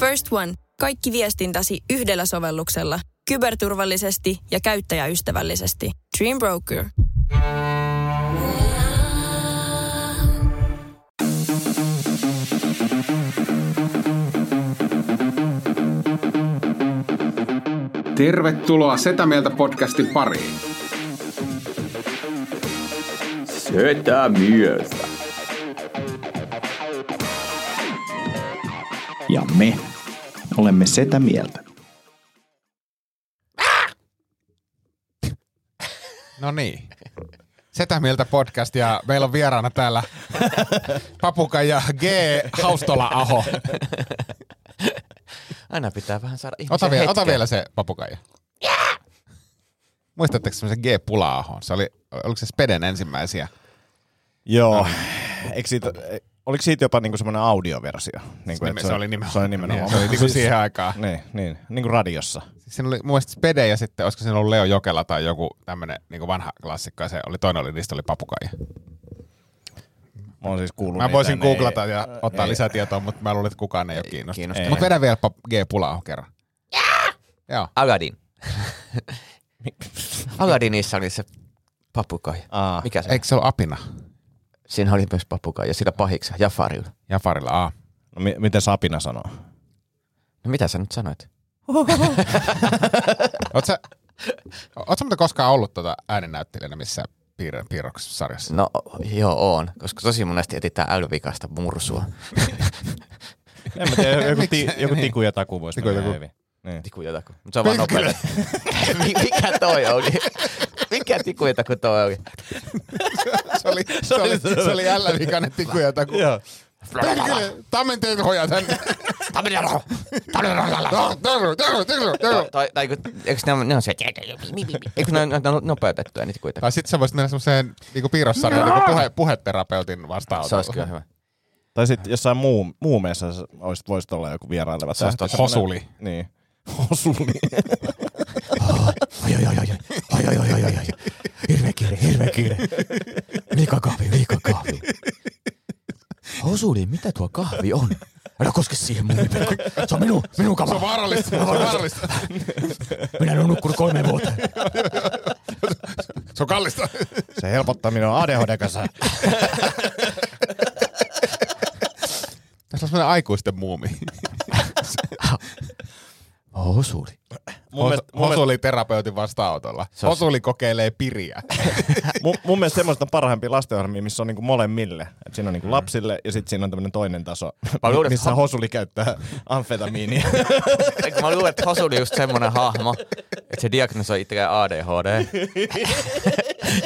First One. Kaikki viestintäsi yhdellä sovelluksella. Kyberturvallisesti ja käyttäjäystävällisesti. Dream Broker. Tervetuloa Setä Mieltä podcastin pariin. Setä mieltä. Ja me olemme sitä mieltä. No niin. Setä mieltä podcast ja meillä on vieraana täällä papukaija G. Haustola-aho. Aina pitää vähän saada ihmisen Ota, vielä, ota vielä se papukaija. Muistatteko semmoisen G. Pula-aho? Se oli, oliko se Speden ensimmäisiä? Joo. Eikö siitä, oliko siitä jopa niinku semmoinen audioversio? Niinku, Se, että se, oli nimenomaan. Se oli nimenomaan. Niin, se oli niinku siihen aikaan. Niin, niin, niin kuin radiossa. Siis Siinä oli mun mielestä Spede ja sitten olisiko siinä ollut Leo Jokela tai joku tämmönen niin vanha klassikko ja se oli toinen oli, niistä oli papukaija. Mä oon siis kuullut Mä niitä, voisin ei- googlata ja ottaa ei. lisätietoa, mutta mä luulen, että kukaan ei ole kiinnostunut. kiinnostunut. Mutta vedä vielä pap- G. Pula-aho kerran. Joo. Agadin. Agadinissa oli se papukaija. Aa. Mikä se? Eikö se ole apina? Siinä oli myös papukaija, sillä pahiksi, Jafarilla. Jafarilla, a. No, mi- miten Sapina sanoo? No mitä sä nyt sanoit? Oot sä, oot sä muuten koskaan ollut tuota äänennäyttelijänä missä piir- piirroksessa No joo, on, koska tosi monesti etsitään älyvikasta mursua. En mä tiedä, joku, ti- joku tiku ja taku voisi Tiku mennä taku. hyvin. Niin. Tiku ja taku. Mutta se on vaan nopea. Mikä toi oli? Mikä tiku ja taku toi oli? se oli, se oli, se oli jälleen vikainen tiku ja taku. Joo. Perkele, Tammen teet hoja tänne. Tai, tai, tai kun- eikö ne, on- ne on se, eikö ne on, ne on nopeutettuja niitä kuitenkin? Tai sit sä voisit mennä semmoiseen niinku piirrossarjaan niinku puhe, puheterapeutin Se olisi vastaanotolle. kyllä hyvä. Tai sitten jossain muu, muumeessa olisit, voisit olla joku vieraileva. Se olisi Hosuli. Niin. Hosuli. Ai, ai, ai, ai, ai, ai, ai, ai, ai. Hirveä kiire, hirveä kiire. Liika kahvi, liika kahvi. Hosuli, mitä tuo kahvi on? Älä koske siihen mun Se on minun, minun Se on vaarallista, se on vaarallista. Minä en ole nukkunut kolme vuotta. Se on kallista. Se helpottaa minua ADHD kanssa. Tässä on semmoinen aikuisten muumi. Hosuli. Mun mielestä, Hosuli terapeutin vastaanotolla. Se Hosuli kokeilee piriä. mun, mun mielestä semmoista on parhaimpia lastenohjelmia, missä on niinku molemmille. Et siinä on niinku lapsille ja sitten siinä on tämmöinen toinen taso, missä Hosuli käyttää amfetamiinia. Eikö mä luulen, että Hosuli on just semmonen hahmo, että se diagnosoi itselleen ADHD.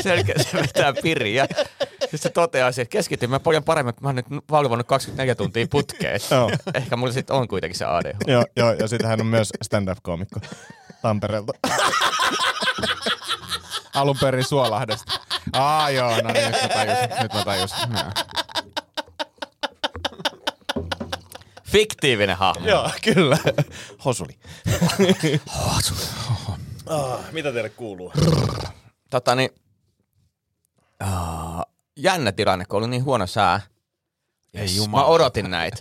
Jälkeen se vetää piriä. Sitten se toteaa, että keskitymme paljon paremmin, kun mä oon nyt valvonut 24 tuntia putkeen. Joo. Ehkä mulla sitten on kuitenkin se ADHD. joo, joo, ja sitten hän on myös stand-up-koomikko Tampereelta. Alun perin Suolahdesta. Aa joo, no niin, nyt mä tajusin. Nyt mä tajusin. Fiktiivinen hahmo. joo, kyllä. Hosuli. Hosuli. Oh, mitä teille kuuluu? Tota niin, uh, jännä tilanne, kun oli niin huono sää. Ei Mä jumala. odotin näitä.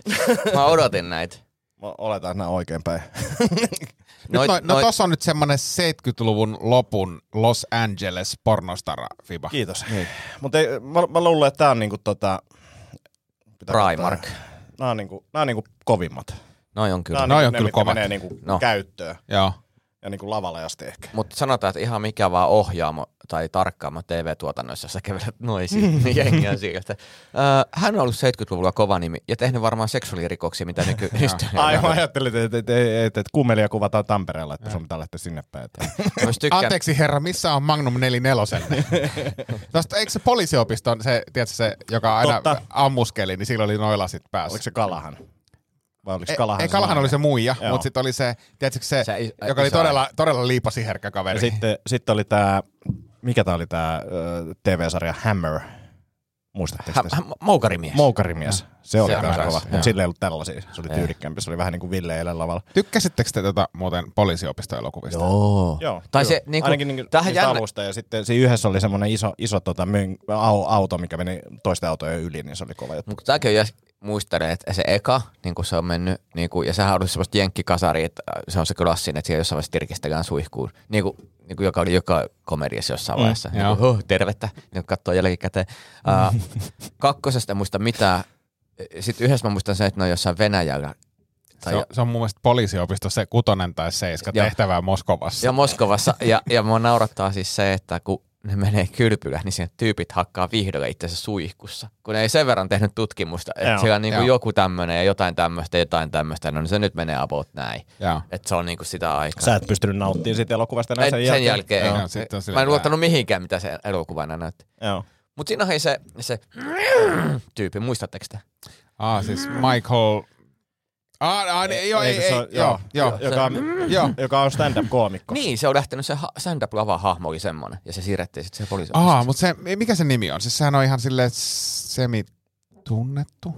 Mä odotin näitä. Mä oletan, nämä oikein päin. Nyt no, no tossa on nyt semmonen 70-luvun lopun Los Angeles pornostara fiba. Kiitos. Niin. Mutta mä, mä luulen, että tää on niinku tota... Primark. Nää on niinku, nää on niinku kovimmat. Noi on kyllä. Nää on, Noi niinku on ne, kyllä kovat. menee niinku No. käyttöön. Joo. Ja niinku lavalle asti ehkä. Mutta sanotaan, että ihan mikä vaan ohjaamo tai tarkkaamo TV-tuotannoissa, sä kävelet noisiin, niin jengi on siinä. että, Öö, hän on ollut 70-luvulla kova nimi ja tehnyt varmaan seksuaalirikoksia, mitä nyky... Ai mä ajattelin, että, että, että, että, että kummelia kuvataan Tampereella, että sun pitää lähteä sinne päin. Tykkään, Anteeksi herra, missä on Magnum 44? Tosta, eikö se poliisiopiston, se, tiedätkö, se, joka aina Totta. ammuskeli, niin sillä oli noin lasit päässä. Oliko se Kalahan? Vai oliko Ei, Kalahan? ei Kalahan oli se muija, Joo. mutta sitten oli se, tiedätkö se, Se is- joka oli todella, todella liipasi herkkä kaveri. Ja sitten, sitten oli tää, mikä tää oli tää ö, TV-sarja Hammer. Muistatteko tästä? hä, moukarimies. Moukarimies. Se oli Se myös kova, mutta sillä ei ollut tällaisia. Se oli Joo. tyylikkäämpi. Se oli vähän niin kuin Ville eilen lavalla. Tykkäsittekö te tota, muuten poliisiopisto-elokuvista? Joo. Joo. Tai se, niinku, Ainakin niinku, tähän niistä jännä, alusta. Ja sitten siinä yhdessä oli semmoinen iso, iso tota, au, auto, mikä meni toisten autojen yli, niin se oli kova juttu. mutta tämäkin on muistelen, että se eka, niin kuin se on mennyt, niin kuin, ja sehän on ollut semmoista jenkkikasaria, että se on se klassinen, että siellä jossain vaiheessa tirkistellään suihkuun, niin kuin, niin kuin joka oli joka komediassa jossain vaiheessa. Mm, niin kuin, huh, tervettä, niin katsoo jälkikäteen. Uh, kakkosesta en muista mitään. Sitten yhdessä mä muistan sen, että ne on jossain Venäjällä. Tai Se on, se on mun mielestä poliisiopisto se kutonen tai seiska tehtävää Moskovassa. Ja Moskovassa. Ja, ja mua naurattaa siis se, että kun ne menee kylpylään, niin siinä tyypit hakkaa vihdolla itsensä suihkussa. Kun ne ei sen verran tehnyt tutkimusta, että Joo, siellä on niinku joo. joku tämmöinen ja jotain tämmöistä ja jotain tämmöistä, no niin se nyt menee about näin. Että se on niinku sitä aikaa. Sä et pystynyt nauttimaan siitä elokuvasta enää En, sen sen jälkeen. jälkeen, Joo. Joo, on sillä Mä en luottanut mihinkään, mitä se elokuvana näytti. Joo. Mutta siinä oli se, se tyyppi, muistatteko te? Ah, siis Michael... Ah, ah niin, joo, ei, ei, joo, joo, Joka, on, joo. joka on stand-up-koomikko. Niin, se on lähtenyt, se ha- stand-up lava hahmo oli semmonen, ja se siirrettiin sitten se poliisi. Ah, mutta se, mikä se nimi on? Siis sehän on ihan silleen semi-tunnettu.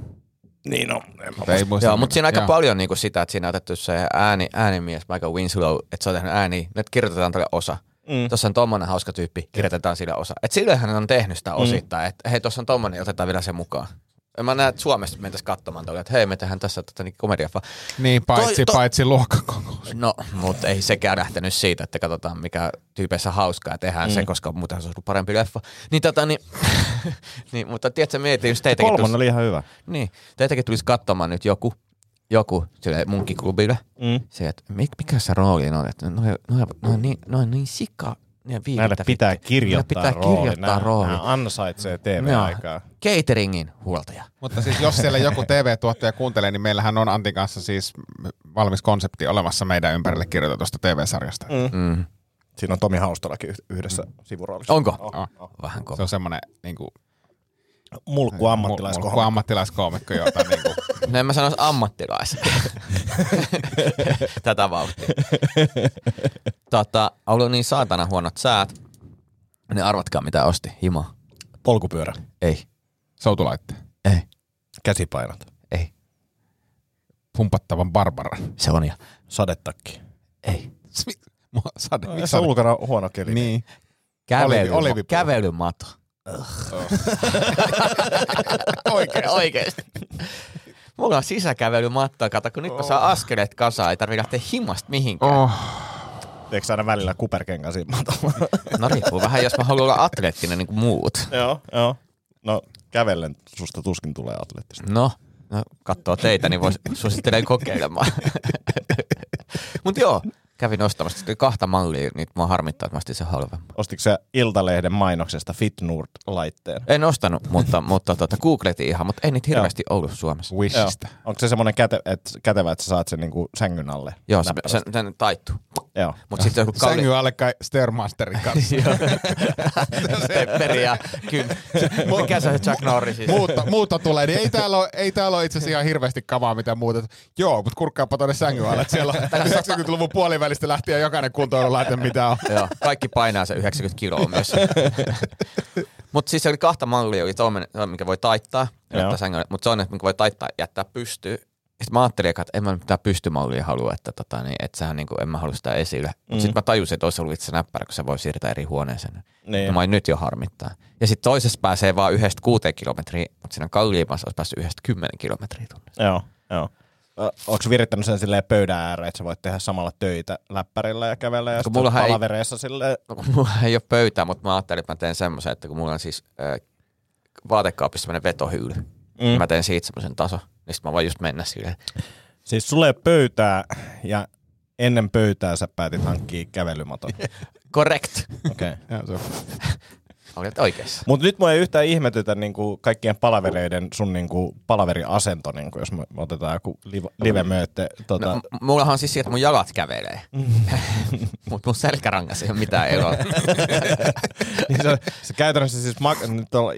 Niin no. En ei muista Joo, mutta siinä on aika Joo. paljon niinku sitä, että siinä on otettu se ääni, äänimies Michael Winslow, että se on tehnyt ääni, nyt kirjoitetaan tälle osa. Mm. Tuossa on tommonen hauska tyyppi, kirjoitetaan sille osa. Et silloin hän on tehnyt sitä osittain, että hei, tuossa on tommonen, otetaan vielä se mukaan. En mä näe, että Suomesta mentäisiin katsomaan tuolle, että hei, me tehdään tässä tota, niin komediaffa. Niin, paitsi, Toi- to- paitsi luokkakokous. No, mutta ei sekään lähtenyt siitä, että katsotaan mikä tyypeissä hauskaa ja tehdään mm. se, koska muuten se olisi ollut parempi leffa. Niin tota, niin, niin mutta tiedätkö, mietin just teitäkin. Kolmonen tuossa- oli ihan hyvä. Niin, teitäkin tulisi katsomaan nyt joku, joku sille munkkiklubille. Mm. Se, että mik- mikä se rooli on, että noin noi, noi, niin, noi, niin sika, niin Näille pitää kirjoittaa Näille pitää rooli. kirjoittaa Nää- rooli. nää ansaitsee TV-aikaa. Cateringin huoltaja. Mutta siis jos siellä joku TV-tuottaja kuuntelee, niin meillähän on Antin kanssa siis valmis konsepti olemassa meidän ympärille kirjoitetusta TV-sarjasta. Mm. Mm. Siinä on Tomi Haustolakin yh- yhdessä sivuroolissa. Onko? Oh, oh. Vähän Se kova. on semmoinen niin kuin, Mulkku ammattilaiskohde. ammattilaiskoomikko, jota niin kuin, No en mä sanoisi ammattilais. Tätä vauhtia. tota, ollut niin saatana huonot säät. Niin arvatkaa mitä osti. Himo. Polkupyörä. Ei. soutulaitteen, Ei. Käsipainot. Ei. pumpattavan Barbaran. Se on jo. Sadetakki. Ei. Mua Sade, Miksi miksi se on sade? ulkona huono keli? Niin. Kävely, Olivi- olivipuu. kävelymato. Oikein. Oikeesti. Mulla on sisäkävelymatto, kato, kun nyt kun saa askeleet kasaan, ei tarvitse lähteä himasta mihinkään. Oh. Sä aina välillä kuperkengän siinä matolla? No riippuu vähän, jos mä haluan olla atleettinen niin kuin muut. joo, joo. No kävellen susta tuskin tulee atleettista. No, no katsoo teitä, niin vois suosittelen kokeilemaan. Mut joo, kävin ostamassa Sitten kahta mallia, niin mua harmittaa, että mä ostin sen halvemman. Ostitko sä Iltalehden mainoksesta Fitnord-laitteen? En ostanut, mutta, mutta tota, googletin ihan, mutta ei niitä hirveästi ollut Suomessa. Joo. Wishistä. Onko se semmoinen käte, et, kätevä, että sä saat sen niinku sängyn alle? Joo, se, se, se taittuu. Joo. Mutta sitten joku kalli... Sängyn alle kai Stairmasterin kanssa. Stepperi ja kyn... Mikä se on Chuck Norris? muutta, muutta tulee, niin ei täällä ole, ei täällä ole itse asiassa ihan hirveästi kamaa mitä muuta. Joo, mutta kurkkaapa tuonne sängyn alle. että Siellä on 90-luvun puolivälistä lähtien jokainen kuntoilulaite, mitä on. Joo, kaikki painaa se 90 kiloa myös. Mutta siis oli kahta mallia, oli toinen, mikä voi taittaa, mutta toinen, mikä voi taittaa ja jättää pystyyn. Sitten mä ajattelin, että en mä nyt mitään pystymallia halua, että, tota, niin, että sehän, niin kuin, en mä halua sitä esille. Mutta Mm. sitten mä tajusin, että olisi ollut itse näppärä, kun se voi siirtää eri huoneeseen. Niin. Mä olin nyt jo harmittaa. Ja sitten toisessa pääsee vaan yhdestä kuuteen kilometriä, mutta siinä kalliimmassa olisi päässyt yhdestä kymmenen kilometriä tunnissa. Joo, joo. Onko virittänyt sen silleen pöydän ääreen, että sä voit tehdä samalla töitä läppärillä ja kävellä ja kun sitten ei- palavereissa silleen? No, kun mulla ei ole pöytää, mutta mä ajattelin, että mä teen semmoisen, että kun mulla on siis äh, vaatekaapissa semmoinen vetohyyly, mm. niin mä teen siitä semmoisen taso, niin sit mä voin just mennä silleen. Siis sulle pöytää ja ennen pöytää sä päätit hankkia kävelymaton. Correct. Okei. Okay. On. Olet oikeassa. Mutta nyt mua ei yhtään ihmetytä niinku kaikkien palavereiden sun niinku palaveriasento, niinku, jos me otetaan joku live, live-möötte. Tota, No, m- mullahan on siis siitä, että mun jalat kävelee. mutta mun selkärangas ei ole mitään eroa. niin se, se käytännössä siis mak- nyt tuolla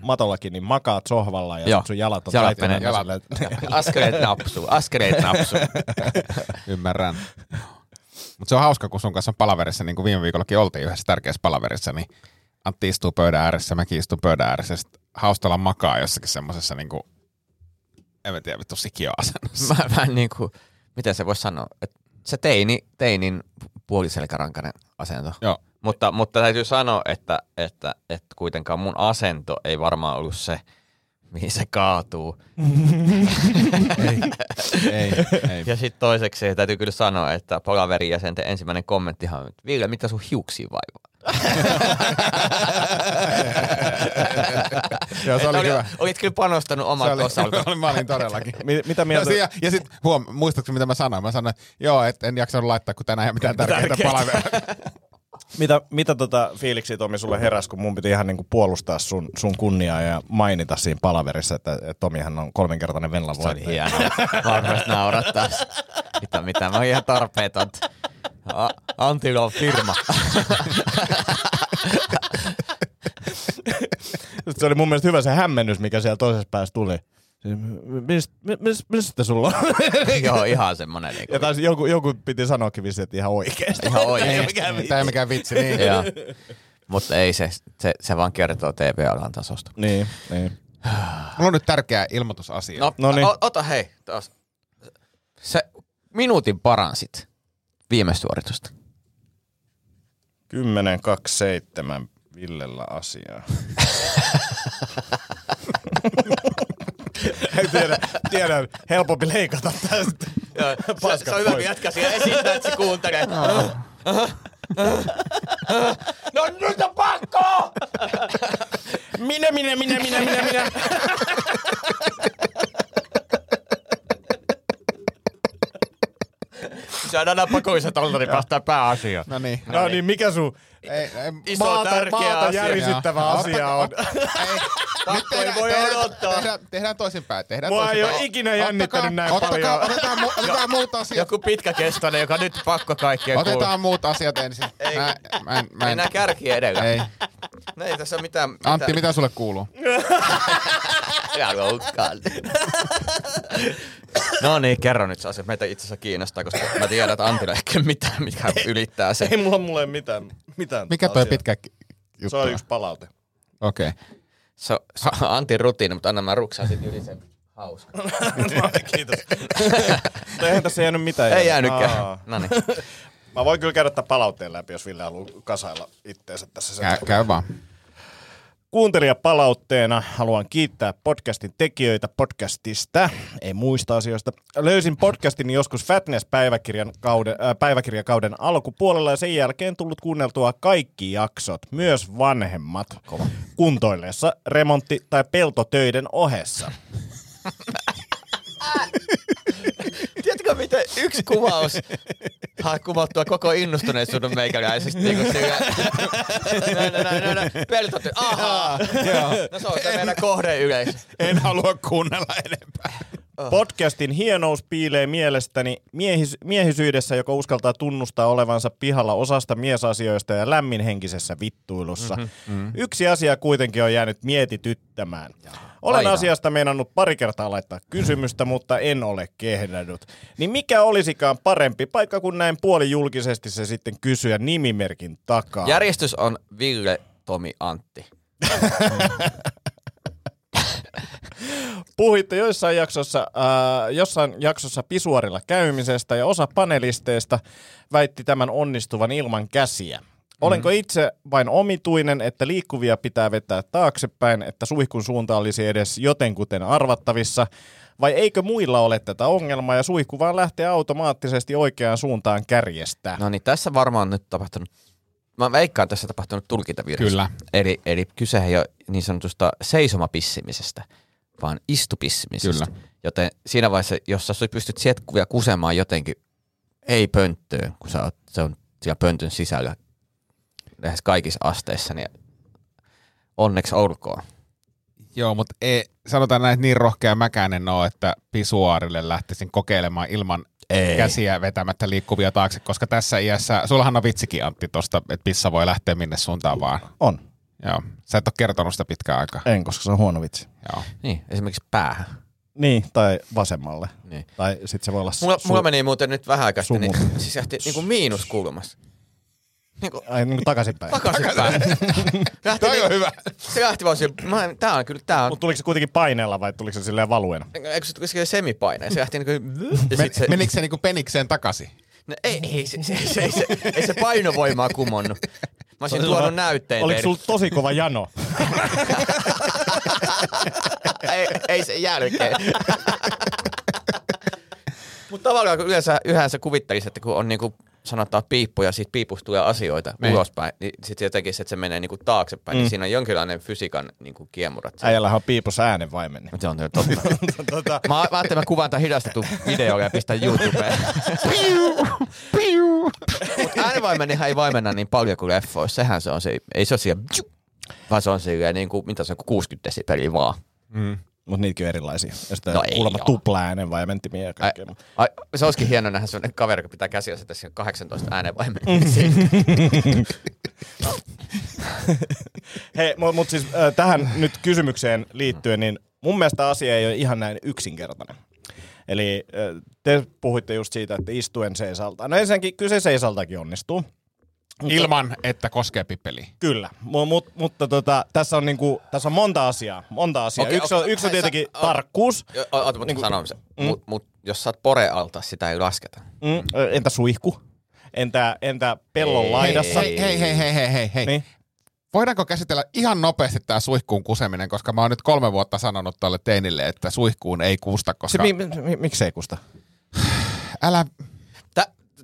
matollakin, niin makaat sohvalla ja Joo. sun jalat on Jalat menee. silleen- askeleet napsuu, askeleet napsuu. Ymmärrän. Mutta se on hauska, kun sun kanssa on palaverissa, niin kuin viime viikollakin oltiin yhdessä tärkeässä palaverissa, niin Antti istuu pöydän ääressä, mäkin istun pöydän ääressä, ja sit Haustala makaa jossakin semmoisessa, niin kuin, en mä tiedä, vittu sikio-asennossa. Mä, mä niin kuin, miten se voisi sanoa, että se teini, teinin puoliselkärankainen asento. Joo. Mutta, mutta täytyy sanoa, että, että, että kuitenkaan mun asento ei varmaan ollut se, mihin se kaatuu. Ei, ei. Ja sitten toiseksi täytyy kyllä sanoa, että palaverin jäsenten ensimmäinen kommenttihan on, että Ville, mitä sun hiuksiin vaivaa? Joo, se oli Oli- hyvä. Olit kyllä panostanut omat oli, osalta. oli, mä olin todellakin. Mi- mitä Ja, mieltä? si- ja sitten huom, muistatko mitä mä sanoin? Mä sanoin, että joo, et en jaksanut laittaa, kun tänään ei ole mitään Tärkeää. palaveria. Mitä, mitä tota fiiliksi Tomi sulle heräsi, kun mun piti ihan niinku puolustaa sun, sun kunniaa ja mainita siinä palaverissa, että, että Tomihan on kolminkertainen Venlan Se oli voittaja. hienoa. Varmasti naurattaa. Mitä, mitä, mä oon ihan tarpeeton. A- Antilla on firma. Se oli mun mielestä hyvä se hämmennys, mikä siellä toisessa päässä tuli. Siis, Mistä, mistä, mistä sulla on? Joo, ihan semmonen. Niin Ja taas joku, joku piti sanoakin vissiin, että ihan oikeesti. ihan oikein. Tämä ei mikään vitsi, niin. Mutta ei se, se, se vaan kertoo TV-alan tasosta. Niin, niin. Mulla on nyt tärkeä ilmoitusasia. No, Noniin. o, ota hei taas. Se minuutin paransit viime suoritusta. 10, 2, 7 Villellä asiaa. Ei tiedä, tiedän, helpompi leikata tästä. Joo, se, se on hyvä, kun jätkä siellä esittää, että se kuuntelee. No nyt on pakko! Minä, minä, minä, minä, minä, minä. Aina pakoissa tolta, niin päästään pääasiaan. No niin. No niin, mikä sun Ei, ei, Iso maata, tärkeä maata asia. järisyttävä Joo. asia on? ei. Pakko ei voi tehdään, odottaa. Tehdään, tehdään toisinpäin. Tehdään Mua ei toisinpäin. oo ikinä jännittänyt Ottakaa- näin ottakaa, paljon. Otetaan, mu, otetaan muut asiat. Joku pitkäkestoinen, joka nyt pakko kaikkien Otetaan muut asiat ensin. Ei. Mä, mä, en, mä en, Mennään kärkiä edellä. ei. No ei tässä ole mitään... Antti, mitä sulle kuuluu? Älä loukkaan. no niin, kerro nyt se asia. Meitä itse asiassa kiinnostaa, koska mä tiedän, että Antilla ei ole mitään, mikä ylittää sen. Ei mulla mulle mitään, mitään Mikä toi asiaa. pitkä juttu Se on yksi palaute. Okei. Okay. Se, on- se on Antin rutiini, mutta anna mä ruksaan sit yli sen hauska. Kiitos. Mutta eihän tässä jäänyt mitään. Ei jäänyt. jäänytkään. No niin. Mä voin kyllä käydä tämän palautteen läpi, jos Ville haluaa kasailla itteensä tässä. sen Käy, käy vaan. Kuuntelijapalautteena haluan kiittää podcastin tekijöitä podcastista, ei muista asioista. Löysin podcastin joskus Fatness-päiväkirjan kauden, äh, päiväkirjakauden alkupuolella ja sen jälkeen tullut kuunneltua kaikki jaksot, myös vanhemmat, Kova. kuntoilleessa remontti- tai peltotöiden ohessa. Miten yksi kuvaus saa kuvattua koko innostuneisuuden meikäläisestä niin kuin sillä... näin, näin, näin, näin, näin. Peltot, ahaa. No se on se meidän kohdeyleisö. En halua kuunnella enempää. Podcastin hienous piilee mielestäni miehis- miehisyydessä, joka uskaltaa tunnustaa olevansa pihalla osasta miesasioista ja lämminhenkisessä vittuilussa. Mm-hmm. Yksi asia kuitenkin on jäänyt mietityttämään. Olen Aina. asiasta meinannut pari kertaa laittaa kysymystä, mutta en ole kehdannut. Niin mikä olisikaan parempi paikka kuin näin puolijulkisesti se sitten kysyä nimimerkin takaa? Järjestys on Ville, Tomi, Antti. Puhuitte joissain jaksossa, äh, jossain jaksossa pisuarilla käymisestä ja osa panelisteista väitti tämän onnistuvan ilman käsiä. Olenko itse vain omituinen, että liikkuvia pitää vetää taaksepäin, että suihkun suunta olisi edes jotenkuten arvattavissa, vai eikö muilla ole tätä ongelmaa ja suihku vaan lähtee automaattisesti oikeaan suuntaan kärjestä? No niin, tässä varmaan on nyt tapahtunut, mä veikkaan tässä tapahtunut tulkintavirhe. Kyllä. Eli, eli kyse ei ole niin sanotusta seisomapissimisestä, vaan istupissimisestä. Kyllä. Joten siinä vaiheessa, jos sä pystyt sietkuvia kusemaan jotenkin, ei pönttöön, kun sä oot, se on siellä pöntön sisällä lähes kaikissa asteissa, niin onneksi olkoon. Joo, mutta ei, sanotaan näin, että niin rohkea mäkään en ole, että pisuaarille lähtisin kokeilemaan ilman Ei. käsiä vetämättä liikkuvia taakse, koska tässä iässä, sullahan on vitsikin Antti tosta, että pissa voi lähteä minne suuntaan vaan. On. Joo, sä et ole kertonut sitä pitkään aikaa. En, koska se on huono vitsi. Joo. Niin, esimerkiksi päähän. Niin, tai vasemmalle. Niin. Tai sitten se voi olla... Mulla, su- mulla meni muuten nyt vähän aikaa sitten, niin, siis lähti niin kuin miinuskulmassa. Niin kuin Ai niin kuin takaisinpäin. takaisinpäin. lähti Toi on niin, hyvä. Se lähti vaan siihen, mä, tää on kyllä, tää on, Mutta tuliko se kuitenkin paineella vai tuliko se silleen valuena? eikö se tuli semipaine? Se lähti niinku, ja Men, sit se, menikö se niinku penikseen takaisin? no, ei, ei, se, se, se, ei, se, ei se painovoimaa kumonnut. Mä olisin tuonut näytteen Oliko sulla tosi kova jano? ei, ei sen jälkeen. Mutta tavallaan kun yleensä yhdessä kuvittelisi, että kun on niinku sanotaan piippu ja siitä piipusta tulee asioita Niin. ulospäin, niin sitten jotenkin se, että se menee niinku taaksepäin, mm. niin siinä on jonkinlainen fysiikan niinku kiemurat. Äijällähän on piipus äänen vaimenni. Se on totta. tota, Mä, mä ajattelin, että mä kuvaan tämän hidastetun videolla ja pistän YouTubeen. Mutta äänenvaimenihan ei vaimenna niin paljon kuin leffoissa. Sehän se on se, ei se ole siellä, vaan se on silleen niin kuin, mitä se on, kuin 60 desibeliä vaan. Mm. Mutta niitäkin on erilaisia. Ja sitten No kuulemma tupla äänen vaimentimia ja Ai, kaikkea. ai, se olisikin hieno nähdä sellainen kaveri, joka pitää käsiä on 18 äänenvaimenia. Hei, mutta mut siis äh, tähän nyt kysymykseen liittyen, niin mun mielestä asia ei ole ihan näin yksinkertainen. Eli äh, te puhuitte just siitä, että istuen seisaltaan. No ensinnäkin kyllä se seisaltakin onnistuu. Ilman, että koskee pippeliin. Kyllä, mu- mut, mutta tota, tässä, on niinku, tässä on monta asiaa. Monta asiaa. Okei, yksi, on, okei, yksi on hei, sä- tietenkin o- tarkkuus. Jo, Ota, mutta Niin niin kuin- sanon se. Mm. Mut, mut, jos sä oot porealta, sitä ei lasketa. Mm, entä suihku? Entä, entä pellon Ei, laidassa? Hei, hei, hei, hei, hei, hei, hei. Niin. Voidaanko käsitellä ihan nopeasti tämä suihkuun kuseminen, koska mä oon nyt kolme vuotta sanonut tuolle teinille, että suihkuun ei kusta, Se, koska... mi, mi, miksi ei kusta? Älä...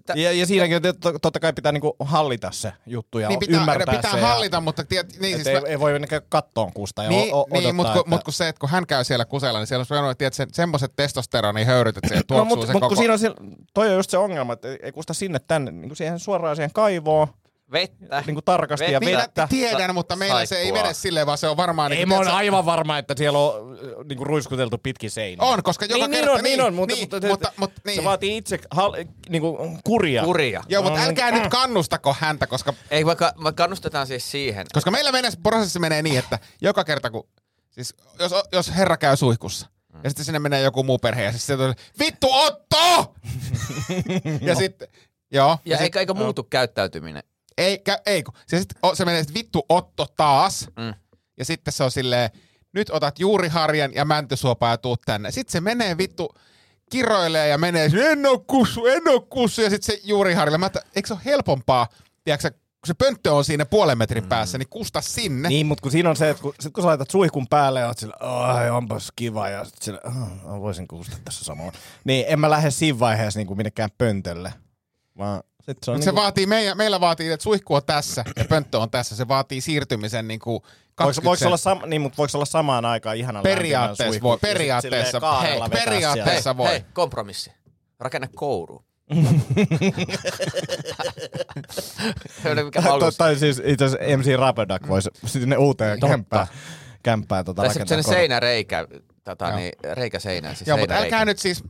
Tä, tä, Ja, ja siinäkin tot- totta kai pitää niinku hallita se juttu ja Niin pitää, ymmärtää pitää se. hallita, mutta tiet, niin, Ja, siis ei, ei voi mennä kattoon kusta ja niin, o, niin odottaa, mutta kun, että... mut kun se, että kun hän käy siellä kusella, niin siellä on sanonut, että tiedät, semmoiset testosteronihöyryt, että siellä No, tuoksuu mutta se mut, koko... kun siinä on, se, toi on just se ongelma, että ei, ei kusta sinne tänne, niin kuin siihen suoraan siihen kaivoon, vettä. niin kuin tarkasti ja Vettä. Niin, vettä. mä tiedän, mutta meillä se ei vede silleen, vaan se on varmaan... Ei niin, mä oon aivan varma, että siellä on äh, niinku ruiskuteltu pitkin seiniä. On, koska joka niin, kerta... Niin on, niin on, mutta, niin, mutta, mutta, mutta se niin. vaatii itse hal, niinku, kuria. Kuria. Joo, mutta Mm. älkää nyt kannustako häntä, koska Ei, vaikka me kannustetaan siis siihen. Koska meillä menee, se prosessi menee niin, että joka kerta kun, siis jos, jos herra käy suihkussa, Mm. ja sitten sinne menee joku muu perhe, ja sitten tulee, vittu Otto! ja sitten, joo. Ja sit, eikä, eikä muutu käyttäytyminen. Ei, kä, ei kun, se, sit, o, se menee sit vittu Otto taas, Mm. ja sitten se on silleen, nyt otat juuriharjan ja mäntysuopaa ja tuut tänne. Sitten se menee vittu, kiroilee ja menee, en oo kussu, en oo kussu, ja sitten se juuriharjalla, mä että, eikö se ole helpompaa, tiedätkö, kun se pönttö on siinä puolen metrin Mm. päässä, niin kusta sinne. Niin, mutta kun siinä on se, että kun, sit kun sä laitat suihkun päälle ja oot sillä, ai onpas kiva, ja sit sillä, oh, voisin kuusta tässä samalla. Niin en mä lähde siinä vaiheessa niin minnekään pöntölle. Vaan sit se on niinku, se vaatii, meidän, meillä vaatii, että suihku on tässä ja pönttö on tässä. Se vaatii siirtymisen niin kuin 20 voiko, voiko, olla sam, niin, mutta voiko olla samaan aikaan ihana Periaatteessa voi, suihku sit periaatteessa. Hei, periaatteessa. voi. Hei, kompromissi. Rakenna kouru. Tai, tai siis itse asiassa MC Rapedak voisi sinne uuteen Totta. kämppään, kämppään tota Tai se rakentaa. sellainen seinäreikä, tota, niin, reikä seinään. Siis Joo, mutta älkää nyt siis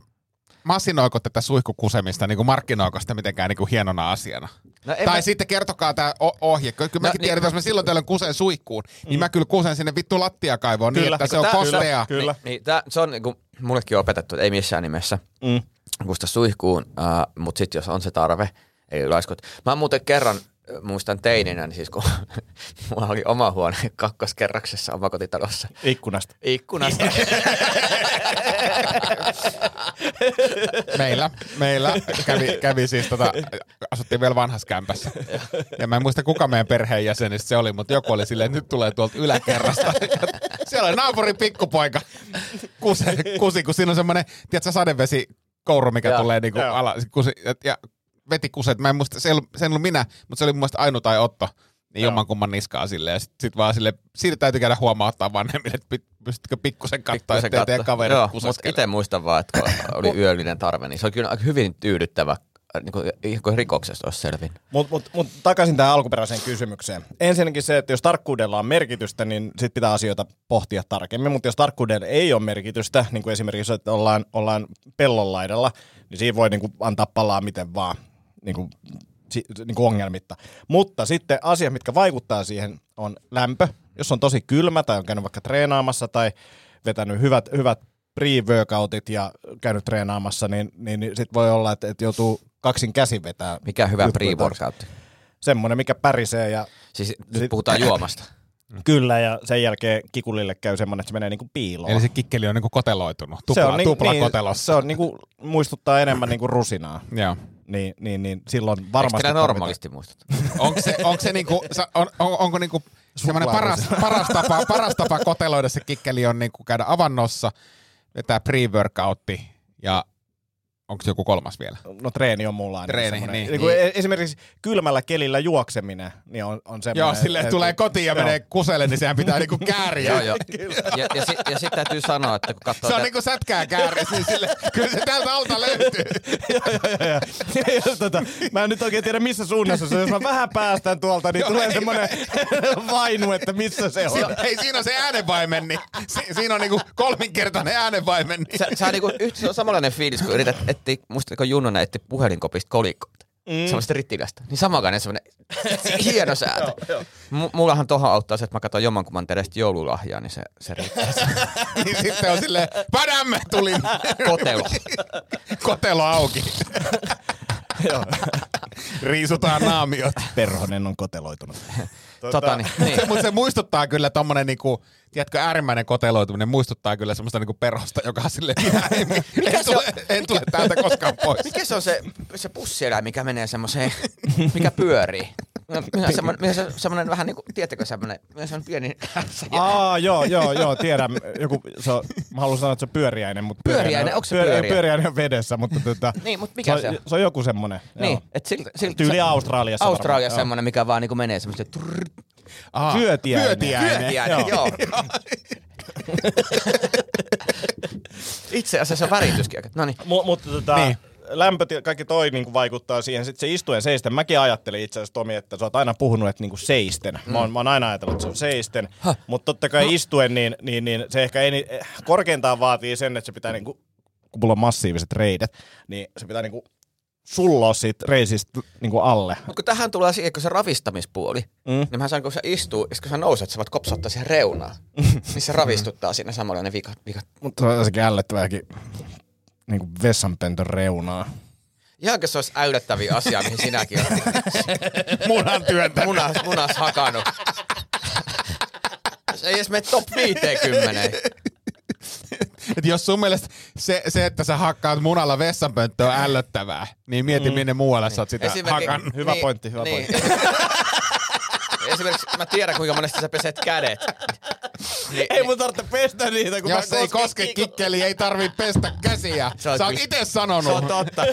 masinoiko tätä suihkukusemista, niin kuin markkinoiko sitä mitenkään niin kuin hienona asiana. No, tai mä- sitten kertokaa tämä ohje. Kyllä mäkin niin- tiedän, että jos mä silloin tällöin kusen suihkuun, niin mä kyllä kusen sinne vittu lattiakaivoon niin, Kyllä, että se on tää- kostea. Kyllä. Niin, tää, se on niinku, mullekin on opetettu, että ei missään nimessä Mm. kusta suihkuun, uh, mutta sitten jos on se tarve, ei laiskut. Mä muuten kerran, äh, muistan teininä, niin siis kun mulla oli oma huone kakkoskerroksessa omakotitalossa Ikkunasta. ikkunasta. Meillä, meillä kävi, kävi siis tota, asuttiin vielä vanhassa kämpässä. Ja mä en muista kuka meidän perheenjäsenistä se oli, mutta joku oli silleen, että nyt tulee tuolta yläkerrasta. Ja siellä oli naapurin pikkupoika kusi, kusi kun siinä on semmoinen, tiedätkö, sadevesi kouru, mikä Joo, tulee niinku ala, kusi, ja, ja veti kuset. Mä en muista, se ei ollut, se ei ollut minä, mutta se oli mun mielestä Ainu tai Otto. Niin Joo. jommankumman niskaa silleen. Ja sit, sit vaan sille, siitä täytyy käydä huomauttaa vanhemmille, että py- pystytkö pikkusen katsoa, Pikkusen ettei teidän katto. kaverit Joo, mutta itse muistan vaan, että kun oli yöllinen tarve, niin se oli kyllä aika hyvin tyydyttävä, niin kuin, ihan kuin rikoksesta olisi selvin. Mutta mut, mut takaisin tähän alkuperäiseen kysymykseen. Ensinnäkin se, että jos tarkkuudella on merkitystä, niin sit pitää asioita pohtia tarkemmin. Mutta jos tarkkuudella ei ole merkitystä, niin kuin esimerkiksi, että ollaan, ollaan pellonlaidalla, niin siinä voi niin kuin antaa palaa miten vaan niin kuin, niin kuin ongelmitta. Mutta sitten asiat, mitkä vaikuttaa siihen, on lämpö. Jos on tosi kylmä tai on käynyt vaikka treenaamassa tai vetänyt hyvät, hyvät pre-workoutit ja käynyt treenaamassa, niin, niin, sitten voi olla, että, että joutuu kaksin käsin vetää. Mikä hyvä pre-workout. semmoinen, mikä pärisee ja Siis nyt Sit- puhutaan juomasta. kyllä ja sen jälkeen kikulille käy semmoinen, että se menee niinku piiloon. Eli se kikkeli on niinku koteloitunut, tupla, se on tupla niin, kotelossa. Se on niinku, muistuttaa enemmän niinku rusinaa. Joo. Niin, niin, niin silloin Eikö varmasti tarvitaan- normaalisti muistut? Onko se, onko se niinku, on, on, onko niinku semmoinen paras, paras, tapa, paras tapa koteloida se kikkeli on niin kuin käydä avannossa, vetää pre-workoutti ja onko joku kolmas vielä? No treeni on mulla aina Treeni, semmoinen. niin. niin. kuin e- Esimerkiksi kylmällä kelillä juokseminen niin on, on semmoinen. Joo, silleen että- tulee kotiin ja Joo. menee kuselle, niin sehän pitää niinku kääriä. Joo, joo. Ja, ja, si, ja sitten täytyy sanoa, että kun katsoo... Se on tä- niinku sätkää kääri, niin sille, kyllä se täältä alta löytyy. ja, tota, mä en nyt oikein tiedä missä suunnassa se on. Jos mä vähän päästän tuolta, niin Joo, tulee ei. semmoinen vainu, että missä se on. Si- Hei, siinä on se äänenvaimen, niin si- siinä on niinku kolminkertainen äänenvaimen. Niin. Sä, sä on niinku, yhtä, se on samanlainen fiilis, kun yrität etsiä, musta kun Junnona etti puhelinkopista kolikkoita. Mm. Semmoista rittilästä. Niin samanlainen semmoinen hieno säätö. M- mullahan tohon auttaa se, että mä katson jommankumman terestä joululahjaa, niin se, se riittää. niin sitten on silleen, padamme tulin. Kotelo. Kotelo auki. Joo. Riisutaan naamiot. Perhonen on koteloitunut. tota, niin, niin. Mutta se muistuttaa kyllä tommonen niinku, tiedätkö, äärimmäinen koteloituminen muistuttaa kyllä semmoista niinku perhosta, joka on silleen, en, en, se on? tule, en tule täältä koskaan pois. Mikä se on se, se pussieläin, mikä menee semmoiseen, mikä pyörii? Minä semmoinen, minä se, semmoinen vähän niin kuin, tiedättekö semmoinen, minä semmoinen pieni Aa, joo, joo, joo, tiedän. Joku, se on, mä haluan sanoa, että se on pyöriäinen, mutta Pyöriäinen, onko se pyöriä? pyöriäinen on vedessä, mutta tota, Niin, mutta mikä se, se on, on? se on joku semmonen. Niin, joo. että siltä, siltä, Tyyli Australiassa Australiassa semmoinen, mikä vaan niin kuin menee semmoista trrrr, Aa, Vyötiäinen. Vyötiäinen. Vyötiäinen, joo. Itse asiassa se värityskin. No niin. Mu- mutta tota, Niin. niin. lämpötila, kaikki toi niinku vaikuttaa siihen. Sitten se istuen seisten. Mäkin ajattelin itse asiassa Tomi, että sä oot aina puhunut, että niinku seisten. Mä, oon, mä oon aina ajatellut, että se on seisten. Mutta totta kai istuen, niin, niin, niin se ehkä ei, korkeintaan vaatii sen, että se pitää niinku, kun mulla on massiiviset reidet, niin se pitää sulloa siitä reisistä niinku alle. Mutta kun tähän tulee siihen, kun se ravistamispuoli, mm. niin mä sanon, kun sä istuu, ja kun sä nouset, sä voit kopsauttaa siihen reunaan. niin se ravistuttaa siinä samalla ne vikat. vikat. Mutta se on sekin ällöttävääkin niinku vessanpöntön reunaa. Ihan se olisi äydettäviä asia, mihin sinäkin olet Munan työntä. munas, munas hakannut. Se ei edes mene top 50. Et jos sun mielestä se, se, että sä hakkaat munalla vessanpönttöä on ällöttävää, niin mieti mm. minne muualle sä oot sitä Esimerkiksi- hakannut. Hyvä pointti, hyvä pointti. Esimerkiksi mä tiedän, kuinka monesti sä peset kädet. Niin, Ei mun tarvitse pestä niitä, kun Jos mä ei koske kikkeli, ei tarvi pestä käsiä. Se on Sä oot itse Se sanonut. on totta.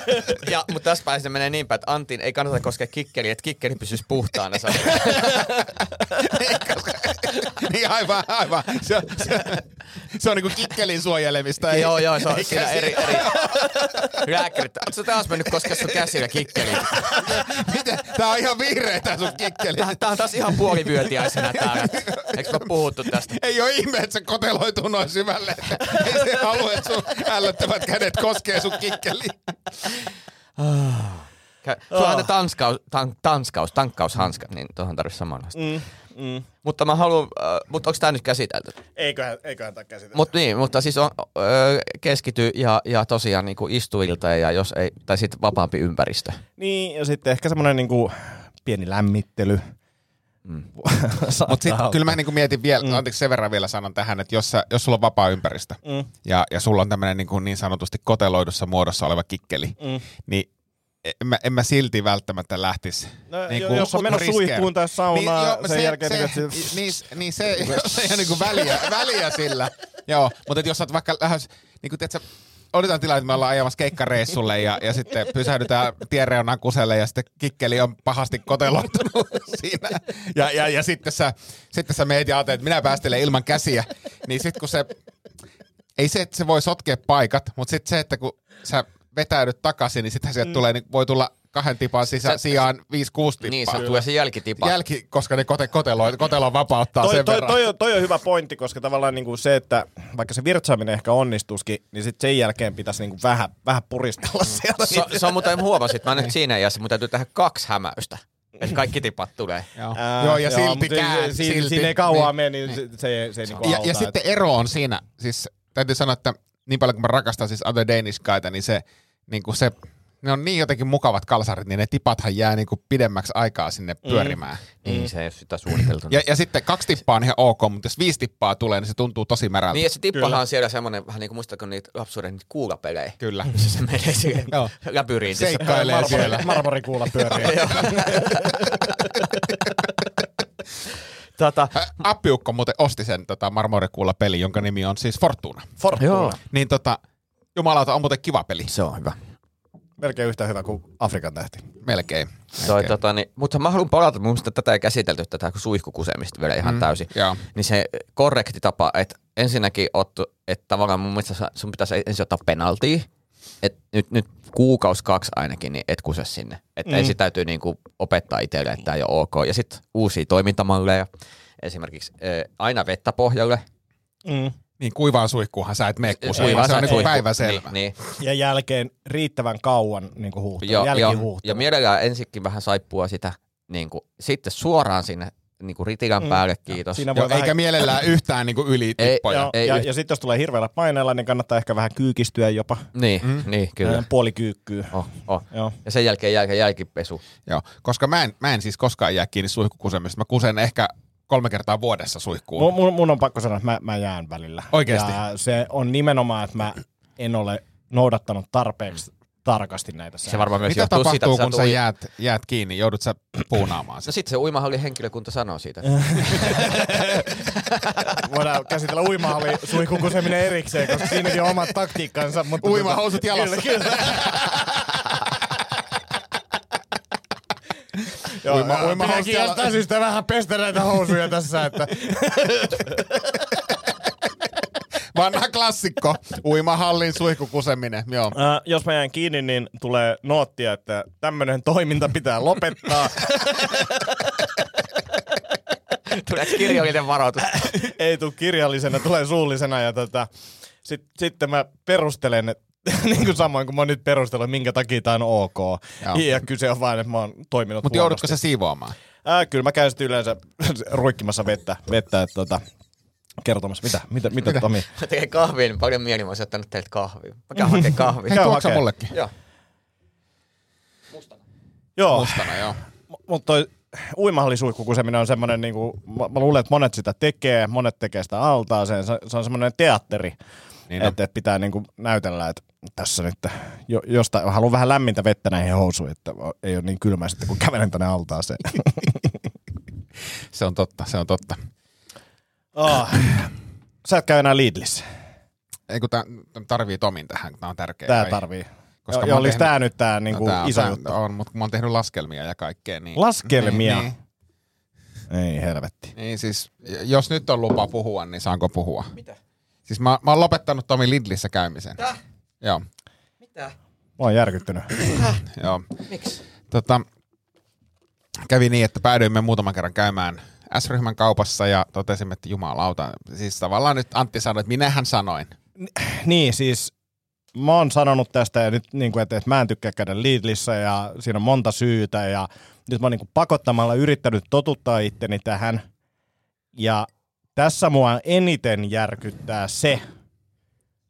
Ja, mutta tässä päässä se menee niin päin, että Antin ei kannata koskea kikkeliä, että kikkeli pysyisi puhtaana. Se on, niin aivan, aivan. Se, se, se on niinku kikkelin suojelemista. ei- joo, joo, se on siinä eri, eri lääkärit. Oletko sä taas mennyt koskea sun käsillä kikkeliin? Miten? Tää on ihan vihreä tää sun kikkeli. Tää, tää on taas ihan puolivyötiäisenä täällä. Eikö me puhuttu tästä? Ei ole ihme, että se koteloituu noin syvälle. Ei se halua, että sun ällöttävät kädet koskee sun kikkeliin. Sulla on ne tanskaus, tan, tanskaus, tankkaushanskat, niin tuohon tarvitsisi samanlaista. Mm, mm. Mutta mä haluan, äh, mutta onko tämä nyt käsitelty? Eiköhän, eiköhän tämä käsitellä. Mut niin, mutta siis on, ö, keskity ja, ja tosiaan niin kuin istuilta ja jos ei, tai sitten vapaampi ympäristö. Niin, ja sitten ehkä semmoinen niinku pieni lämmittely. Mm. Mutta sitten kyllä mä niinku mietin vielä, mm. anteeksi sen verran vielä sanon tähän, että jos, sä, jos sulla on vapaa ympäristö mm. ja, ja sulla on tämmöinen niin, niin sanotusti koteloidussa muodossa oleva kikkeli, mm. niin en mä, en mä silti välttämättä lähtisi. No, niin jo- jos on menossa suihkuun tai saunaan, joo, sen jälkeen se, niin, niin, niin, niin se ei ole niinku väliä, väliä sillä. Joo, mutta jos sä oot vaikka lähes, niin kuin tiedätkö, odotetaan tilaa, että me ollaan ajamassa keikkareissulle ja, ja sitten pysähdytään tienreunan kuselle ja sitten kikkeli on pahasti koteloitunut siinä. Ja, ja, ja sitten, sä, sitten sä meet ja ajattelet, että minä päästelen ilman käsiä. Niin sitten kun se, ei se, että se voi sotkea paikat, mutta sitten se, että kun sä vetäydyt takaisin, niin sitten sieltä tulee, niin voi tulla kahden tipan sisä, Sä- sijaan 5-6 tippaa. Niin, se tulee se jälkitipa. Jälki, koska ne kote, kotelo, kotelo vapauttaa toi, sen toi, verran. toi, on, toi on hyvä pointti, koska tavallaan niinku se, että vaikka se virtsaaminen ehkä onnistuisikin, niin sitten sen jälkeen pitäisi niinku vähän, vähän puristella sieltä. Se, se on muuten huomasit, mä nyt siinä iässä, mutta täytyy tehdä kaksi hämäystä. Että kaikki tipat tulee. Joo. Ää, Joo, ja joo, silti mutta kään. si- si- silti. Siinä ei kauaa Niin. mene, niin se, se, ei- se ei niinku Ja, auta. ja sitten ero on siinä, siis täytyy sanoa, että niin paljon kuin mä rakastan siis Other Danish Guyta, niin se, niin kuin se, ne on niin jotenkin mukavat kalsarit, niin ne tipathan jää niin kuin pidemmäksi aikaa sinne pyörimään. Niin, se ei ole sitä suunniteltu. Ja, ja sitten kaksi tippaa on ihan ok, mutta jos viisi tippaa tulee, niin se tuntuu tosi märältä. Niin, ja se tippahan on siellä semmoinen, vähän niin kuin muistatko niitä lapsuuden niitä kuulapelejä. Kyllä. Missä se menee siihen Joo. labyrinttissä. Seikkailee siellä. Marmorikuula pyörii. Tota, Appiukko muuten osti sen tota, marmorikuulla peli, jonka nimi on siis Fortuna. Fortuna. Joo. Niin tota, jumalauta on muuten kiva peli. se on hyvä. Melkein yhtä hyvä kuin Afrikan tähti. Melkein. Toi, Melkein. tota, niin, mutta mä haluan palata, mun mielestä tätä ei käsitelty, tätä suihkukusemista vielä ihan mm. täysin. Joo. Niin se korrekti tapa, että ensinnäkin ottu, että tavallaan mun mielestä sun pitäisi ensin ottaa penaltia, että nyt, nyt kuukaus kaksi ainakin, niin et kuse sinne. Että mm. ensin täytyy niinku opettaa itselle, että tämä ei ole ok. Ja sitten uusia toimintamalleja, esimerkiksi äh, aina vettä pohjalle. Mm. Niin kuivaan suihkuunhan sä et mene Kuivaan se on sä- niinku ei. päivä selvä. Niin, Ja jälkeen riittävän kauan niin kuin joo. Jälkihuuhtelu. Ja mielellään ensinkin vähän saippua sitä, niin kuin, sitten suoraan sinne niin kuin ritilän Mm. päälle, kiitos. Siinä Joo, voi vähän- eikä mielellään yhtään niinku yli Ei. Joo, Ei ja, yht- ja sitten jos tulee hirveällä paineella, niin kannattaa ehkä vähän kyykistyä jopa. Niin, mm. niin kyllä. Puoli kyykkyä. Oh, oh. Joo. Ja sen jälkeen jälkeen jälkipesu. Joo, koska mä en, mä en siis koskaan jää kiinni suihkukusemista. Mä kusen ehkä kolme kertaa vuodessa suihkuun. Mun, mun, mun on pakko sanoa, että mä, mä jään välillä. Oikeesti? Ja se on nimenomaan, että mä en ole noudattanut tarpeeksi tarkasti näitä Se sääntöjä. varmaan myös Mitä johtuu tapahtuu, siitä, että kun sä sä tuli... jäät, jäät kiinni? Joudut sä puunaamaan No sitä? sitten se uimahallin henkilökunta sanoo siitä. Voidaan käsitellä uimahalli suihkukuseminen erikseen, koska siinäkin on omat taktiikkansa. Mutta Uimahousut jalassa. Kyllä, kyllä. Joo, Uima- Uima, jala- jostain syystä vähän pestä näitä housuja tässä, että Vanha klassikko. Uimahallin suihkukuseminen. Joo. Äh, jos mä jään kiinni, niin tulee noottia, että tämmöinen toiminta pitää lopettaa. Tulee kirjallinen varoitus. Ei tule kirjallisena, tulee suullisena. Ja tota, sit, sitten mä perustelen, että niin kuin samoin kuin mä oon nyt perustellut, minkä takia tämä on ok. Joo. Ja kyse on vain, että mä oon toiminut Mutta joudutko sä siivoamaan? Äh, kyllä mä käyn sitten yleensä ruikkimassa vettä, vettä että tota, kertomassa. Mitä, mitä, mitä, Mitä? Tomi? Mä tekee kahvia, niin paljon mieli, mä olisin ottanut teiltä kahvia. Mä käyn hakemaan kahvia. Hei, tuoksa mullekin? Joo. Joo, Mustana, joo. mutta toi uimahallisuihkukuseminen on semmoinen, niin kuin, mä, mä luulen, että monet sitä tekee, monet tekee sitä altaaseen. Se, se on semmoinen teatteri, Niin että et pitää niin kuin näytellä, että tässä nyt jo, jostain, haluan vähän lämmintä vettä näihin housuihin, että ei ole niin kylmä sitten, kun kävelen tänne altaaseen. Se on totta, se on totta. oh. Sä et käy enää Lidlissä. Ei kun tää tää tarvii Tomin tähän, tää on tärkeä. Tää kai. tarvii. Koska Koska mä oon olis tehnyt- tää nyt tää niinku No, tää on, iso tää juttu? On, mutta kun mä oon tehnyt laskelmia ja kaikkea, niin... Laskelmia? Niin, niin, Ei helvetti. niin siis, jos nyt on lupa puhua, niin saanko puhua? Mitä? Siis mä, mä oon lopettanut Tomi Lidlissä käymisen. Täh? Joo, Mitä? Mä oon järkyttynyt. joo. Miksi? Tota, kävi niin, että päädyimme muutaman kerran käymään S-ryhmän kaupassa ja totesimme, että jumalauta. Siis tavallaan nyt Antti sanoi, että minähän sanoin. Niin, siis mä oon sanonut tästä ja nyt, niin kuin, että, että mä en tykkää käydä Lidlissä ja siinä on monta syytä ja nyt mä oon niin kuin pakottamalla yrittänyt totuttaa itteni tähän. Ja tässä mua eniten järkyttää se,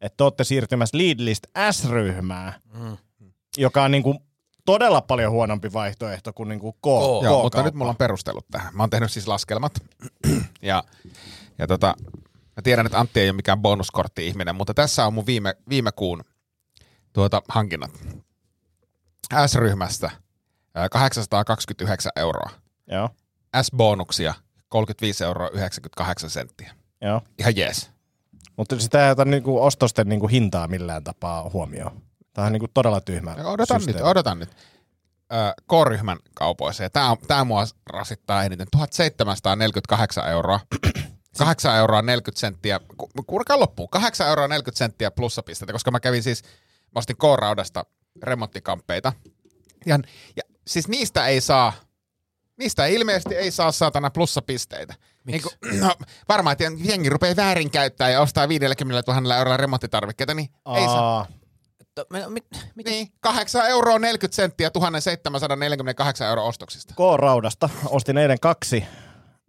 että te olette siirtymässä Lidlistä S-ryhmään, Mm. joka on niin kuin todella paljon huonompi vaihtoehto kuin, niin kuin K. K. Joo, K- mutta nyt mulla on perustelut tähän. Mä oon tehnyt siis laskelmat. ja ja tota, mä tiedän, että Antti ei ole mikään bonuskortti-ihminen, mutta tässä on mun viime, viime kuun tuota, hankinnat. S-ryhmästä ää, 829 euroa. Joo, S-bonuksia 35 euroa 98 senttiä. joo. Ihan jees. Mutta sitä ei ota niin kuin ostosten niin kuin hintaa millään tapaa huomioon. Tämä on niin kuin todella tyhmä Ja Odotan systeemi. nyt, odotan nyt. K-ryhmän kaupoissa, ja tämä, tämä mua rasittaa eniten, 1748 euroa. 8 euroa 40 senttiä, ku- kurkaa loppuun, 8 euroa 40 senttiä plussapisteitä, koska mä kävin siis, mä ostin K-raudasta remonttikamppeita. Ja, ja siis niistä ei saa, niistä ilmeisesti ei saa saatana plussapisteitä. Niin kun, no, varmaan, että jengi rupeaa väärinkäyttää ja ostaa 50 000 eurolla remonttitarvikkeita, niin ei saa. Aa, To, me, mit, mit, Niin, 8 euroa 40 senttiä 1748 euro ostoksista. K-raudasta ostin eilen kaksi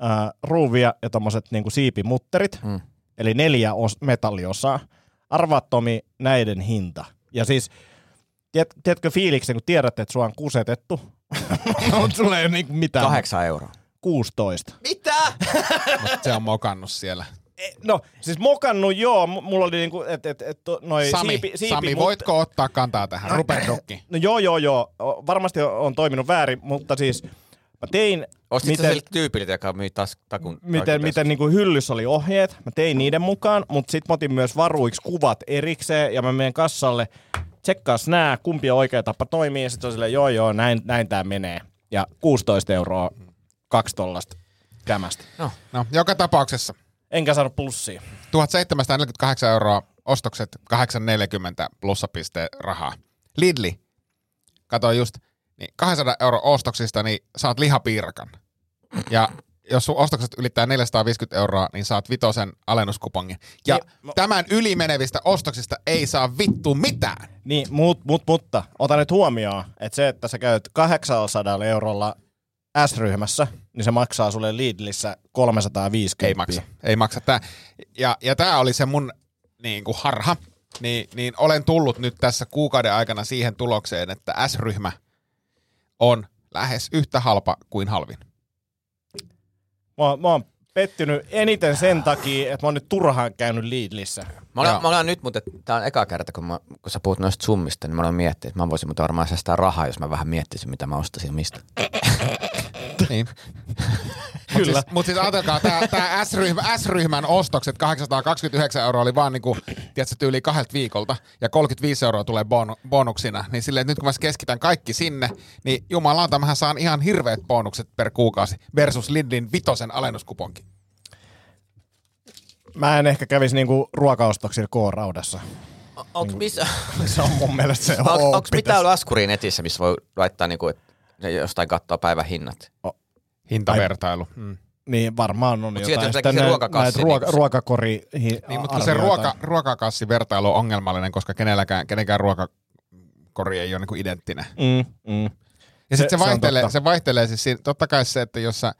äh, ruuvia ja tommoset niinku siipimutterit, Mm. eli neljä os- metalliosaa. Arvaa Tomi näiden hinta. Ja siis, tiedät, tiedätkö fiiliksen, kun tiedät, että sua on kusetettu, mutta sulla ei ole niinku mitään. kahdeksan euroa. 16. Mitä? Mutta se on mokannut siellä. E, No, siis mokannut joo, mulla oli niinku, että et, et, to- noi Sami, siipi, siipi Sami mut- voitko ottaa kantaa tähän? Rupert Dukki. No joo, joo, joo. Varmasti on toiminut väärin, mutta siis Mä tein, Ostit miten, siltä tyypiltä, joka myi tas, takun miten, miten niin kuin hyllyssä oli ohjeet. Mä tein niiden mukaan, mutta sitten mä otin myös varuiksi kuvat erikseen ja mä menen kassalle, tsekkaas nää, kumpi on oikea tapa toimii ja sitten on silleen, joo joo, näin, näin tää menee. Ja 16 euroa kaksi tollasta kämästä. No, No, joka tapauksessa Enkä saanut plussia. 1748 euroa, ostokset 840 plussapiste rahaa. Lidli, katsoin just, niin 200 euro ostoksista, niin saat lihapiirakan. Ja jos sun ostokset ylittää 450 euroa, niin saat vitosen alennuskupongin. Ja Niin, mä- tämän ylimenevistä ostoksista ei saa vittu mitään. Niin, mut, mut, mutta ota nyt huomioon, että se, että sä käyt 800 eurolla S-ryhmässä, niin se maksaa sulle Lidlissä 350. Ei maksa. Ei maksa. Tää, ja, ja tämä oli se mun niin kuin harha. Niin, niin olen tullut nyt tässä kuukauden aikana siihen tulokseen, että S-ryhmä on lähes yhtä halpa kuin halvin. Mä, oon- mä oon pettynyt eniten sen takia, että mä oon nyt turhaan käynyt Lidlissä. Mä olen, Joo. mä olen nyt, mutta tää on eka kerta, kun, mä, kun sä puhut noista summista, niin mä olen miettinyt, että mä voisin mutta varmaan säästää rahaa, jos mä vähän miettisin, mitä mä ostaisin mistä. Niin. Kyllä. Mutta siis, mut siis ajatelkaa, tämä tää S-ryhmä, S-ryhmän ostokset 829 euroa oli vaan niinku, tiedätkö, tyyli kahdelta viikolta ja 35 euroa tulee bon, bonuksina. Niin silleen, että nyt kun mä keskitän kaikki sinne, niin jumalauta, mähän saan ihan hirveät bonukset per kuukausi versus Lidlin vitosen alennuskuponki. Mä en ehkä kävisi niinku ruokaostoksilla K-raudassa. Onko missä, Se on mun mielestä se on, on, onko mitään laskuri netissä, missä voi laittaa niinku, että ne jostain katsoa päivän hinnat? Hintavertailu. Mm. Niin varmaan on Mut jotain. sieltä se Sitten se nä- ruokakassi näitä ruoka, se- ruokakori hi- Niin, mutta se ruoka, ruokakassivertailu on ongelmallinen, koska kenelläkään, kenenkään ruokakori ei ole niinku identtinen. Mm, mm. Ja Se- sitten se, se vaihtelee, totta. se vaihtelee siis siinä, totta kai se, että jos sä,